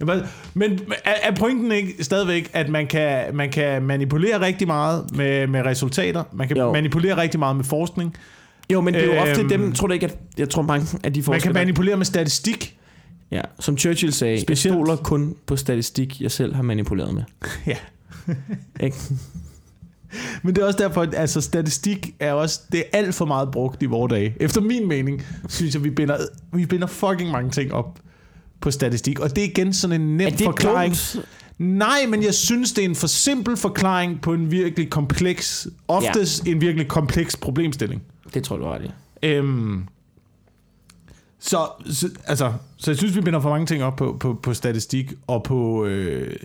jeg Men er, pointen ikke stadigvæk, at man kan, man kan manipulere rigtig meget med, med resultater? Man kan Jo. manipulere rigtig meget med forskning. Jo, men det er jo ofte Øhm, dem, tror du ikke, at jeg tror mange af de Man forskere... kan manipulere med statistik. Ja, som Churchill sagde, jeg Specielt- stoler kun på statistik, jeg selv har manipuleret med. Ja. Ikke? Men det er også derfor, at altså, statistik er også det er alt for meget brugt i vores dage. Efter min mening, synes jeg, vi binder, vi binder fucking mange ting op på statistik. Og det er igen sådan en nem Er det forklaring. dumt? Nej, men jeg synes, det er en for simpel forklaring på en virkelig kompleks, oftest ja. en virkelig kompleks problemstilling. Det tror du har ret i. Øhm, så, så, altså, så jeg synes, vi binder for mange ting op på, på, på statistik og på... Øh,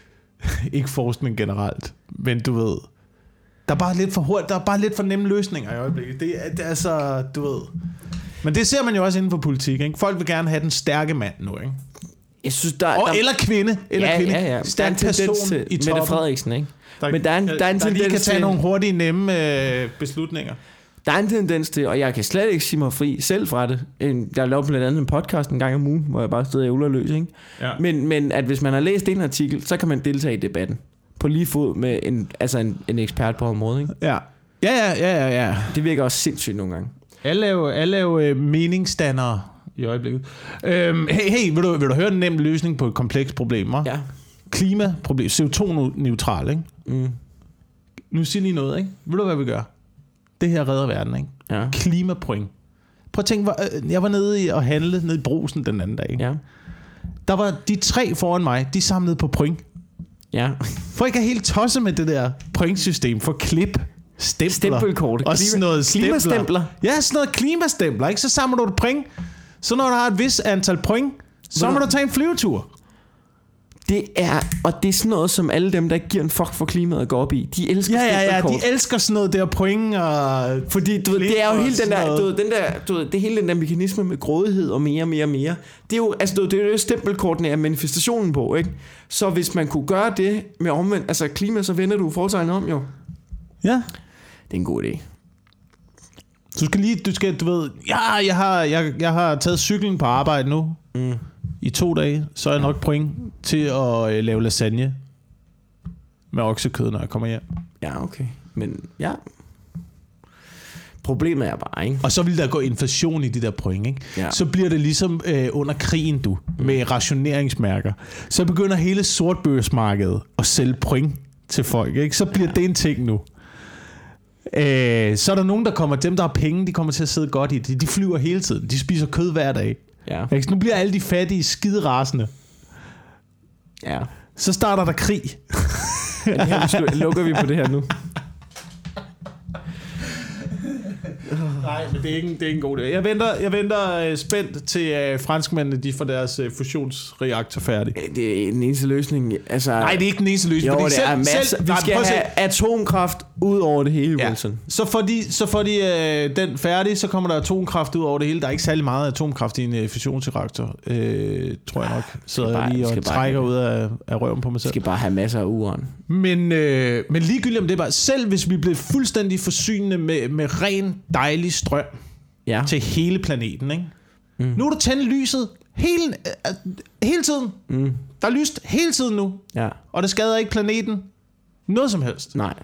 ikke forskning generelt, men du ved... Der er bare lidt for hurtigt, der er bare lidt for nemme løsninger i øjeblikket. Det, er- det er så, du ved... Men det ser man jo også inden for politik, ikke? Folk vil gerne have den stærke mand nu, ikke? Jeg synes, der, Og, der, eller kvinde, eller ja, kvinde. ja, ja. Der er en Stærk tendens person til i Mette toppen. Frederiksen, ikke? Der, Men der er en- der er en der lige kan tendens tage til- nogle hurtige, nemme øh, beslutninger. Der er en tendens til, og jeg kan slet ikke sige mig fri selv fra det. Jeg lavede blandt andet en podcast en gang om ugen, hvor jeg bare stod og løs, ikke? Ja. Men, men at hvis man har læst en artikel, så kan man deltage i debatten. På lige fod med en, altså en, en ekspert på området, ikke? Ja. Ja, ja, ja, ja, ja. Det virker også sindssygt nogle gange. Alle er jo, alle er jo øh, meningsdannere i øjeblikket. Øhm, hey, hey vil, du, vil du høre en nem løsning på et komplekst problem? hva'? Ja. Klimaproblem, CO2-neutral, ikke? Mm. Nu siger lige noget, ikke? Ved du, hvad vi gør? Det her redder verden, ikke? Ja. Klimapoint. Prøv at tænke, hvor, øh, jeg var nede i og handle nede i brusen den anden dag. Ikke? Ja. Der var de tre foran mig, de samlede på point. Ja. For ikke er helt tosset med det der pointsystem for klip, stempler Stempelkort. og sådan noget stempler. Klimastempler. Ja, sådan noget klimastempler, ikke? Så samler du et point. Så når du har et vis antal point, så Ved må du- tage en flyvetur. Det er, og det er sådan noget, som alle dem, der giver en fuck for klimaet, går op i. De elsker Ja, ja, ja, de elsker sådan noget der point og... Fordi du ved, det er jo hele og den der, du ved, den der, du ved, det hele den der mekanisme med grådighed og mere, mere, mere. Det er jo, altså, du ved, det er jo stempelkortene er manifestationen på, ikke? Så hvis man kunne gøre det med omvendt, altså klima, så vender du fortegnet om, jo. Ja. Det er en god idé. Du skal lige, du skal, du ved, ja, jeg har, jeg, jeg har taget cyklen på arbejde nu Mm. i to dage, så er jeg nok point til at øh, lave lasagne med oksekød, når jeg kommer hjem. Ja, okay. Men ja. Problemet er bare, ikke? Og så vil der gå inflation i de der point, ikke? Ja. Så bliver det ligesom øh, under krigen, du, med rationeringsmærker. Så begynder hele sortbørsmarkedet at sælge point til folk, ikke? Så bliver ja. det en ting nu. Øh, så er der nogen, der kommer, dem der har penge, de kommer til at sidde godt i det. De flyver hele tiden. De spiser kød hver dag. Ja. Ikke? Nu bliver alle de fattige skiderasende. Ja. Så starter der krig. Men her beslu- lukker vi på det her nu. Nej, men det er ikke, det er ikke en god idé. Jeg venter, jeg venter uh, spændt til uh, franskmændene de får deres uh, fusionsreaktor færdig. Det er den eneste løsning. Altså, Nej, det er ikke den eneste løsning. jo, fordi det er masser. Vi nej, skal se. have atomkraft ud over det hele, Ja. Wilson. Så får de, så får de øh, den færdig, så kommer der atomkraft ud over det hele. Der er ikke særlig meget atomkraft i en øh, fusionsreaktor, øh, tror jeg nok. Bare- jeg lige og trækker ud af, af røven på mig Vi selv. skal bare have masser af uran. Men, øh, men ligegyldigt om det er bare, selv hvis vi blev fuldstændig forsynende med, med ren, dejlig strøm Ja. til hele planeten, ikke? Mm. Nu er du tændt lyset hele, øh, hele tiden. Mm. Der er lyst hele tiden nu, Ja. og det skader ikke planeten noget som helst. Nej.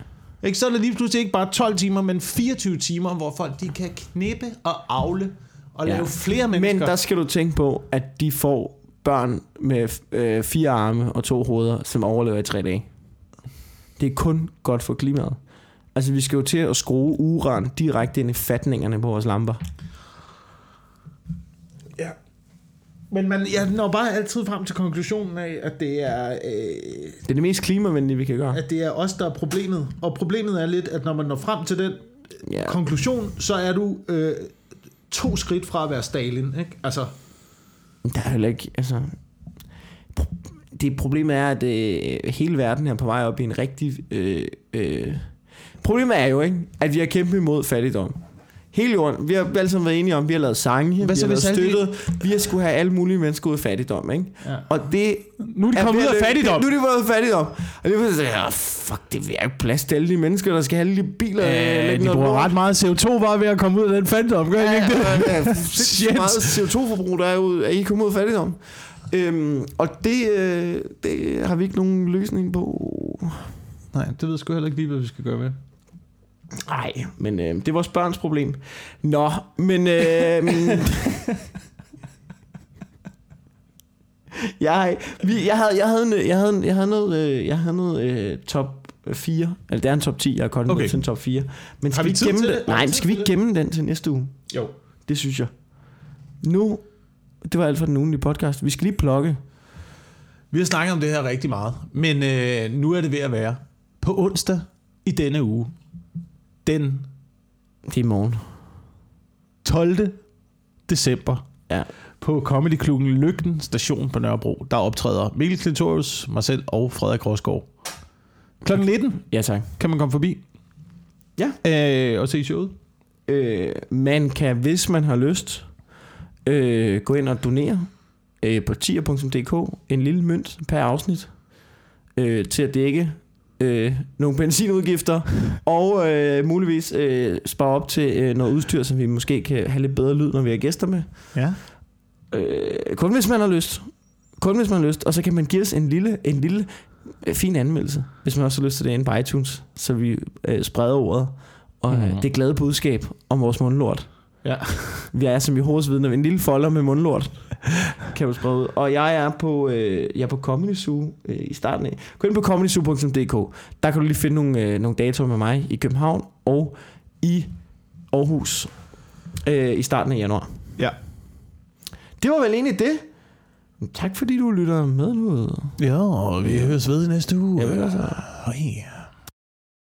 Ikke? Så er det lige pludselig ikke bare 12 timer, men 24 timer, hvor folk de kan knippe og afle og Ja. lave flere mennesker. Men der skal du tænke på, at de får børn med øh, fire arme og to hoveder, som overlever i tre dage. Det er kun godt for klimaet. Altså, vi skal jo til at skrue uran direkte ind i fatningerne på vores lamper. Ja. Men man, jeg når bare altid frem til konklusionen af, at det er, øh, Det er det mest klimavenlige, vi kan gøre. at det er os, der er problemet. Og problemet er lidt, at når man når frem til den Ja. konklusion, så er du øh, to skridt fra at være Stalin. Ikke? Altså, Der er heller ikke, altså... Det problemet er, at øh, hele verden er på vej op i en rigtig... Øh, øh, problemet er jo, ikke, at vi har kæmpet imod fattigdom. Hele jorden, vi har alle sammen været enige om, vi har lavet sange, Hvad vi så, har lavet støttet, vi har skulle have alle mulige mennesker ud af fattigdom, ikke? Ja. Og det nu er de kommet ud af fattigdom. Nu er de kommet ud af fattigdom. Og det er sådan, ja, fuck, det er ikke plads til alle de mennesker, der skal have alle de biler. øh, Ja, lægge de noget bruger ret meget CO2 bare ved at komme ud af den fattigdom. Gør ja, ikke det? Ja, ja, Shit. meget CO2-forbrug, der er ud, er I kommet ud af fattigdom. Øhm, og det, øh, det har vi ikke nogen løsning på. Nej, det ved jeg sgu heller ikke lige, hvad vi skal gøre med. Nej, men øh, det er vores børns problem. Nå, men... Øh, jeg, vi, jeg, havde, jeg, havde, en- jeg, havde, en- jeg havde noget, øh, jeg havde noget øh, top 4. Eller det er en top 10, jeg har koldt Okay. til en top 4. Men skal vi vi, gemme den? det? Nej, skal vi ikke gemme den til næste uge? Jo. Det synes jeg. Nu, det var alt for den ugenlige podcast. Vi skal lige plukke. Vi har snakket om det her rigtig meget, men øh, nu er det ved at være. På onsdag i denne uge, den Det er i morgen. 12. december, Ja. på Comedy Klubben Lygten station på Nørrebro, der optræder Mikkel Klintorius, mig selv og Frederik Rosgaard. Klokken 19 Ja, tak. kan man komme forbi Ja. øh, og se showet. Øh, man kan, hvis man har lyst, øh, gå ind og donere øh, på tier.dk en lille mønt per afsnit øh, til at dække øh, nogle benzinudgifter og øh, muligvis øh, spare op til øh, noget udstyr, som vi måske kan have lidt bedre lyd, når vi har gæster med. Ja. Øh, kun hvis man har lyst. Kun hvis man har lyst. Og så kan man give os en lille, en lille øh, fin anmeldelse, hvis man også har lyst til det inde på iTunes, så vi øh, spreder ordet. Og øh, Mhm. det glade budskab om vores mundlort. Ja. Vi er som i hovedsvidende en lille folder med mundlort. kan man sprede ud. Og jeg er på, øh, jeg er på Comedy Zoo øh, i starten af. Gå ind på comedyzoo.dk. Der kan du lige finde nogle, øh, nogle datoer med mig i København og i Aarhus øh, i starten af januar. Ja. Det var vel egentlig det. Tak fordi du lytter med nu. Ja, og vi høres ved næste uge. Ja, vel altså. Hej.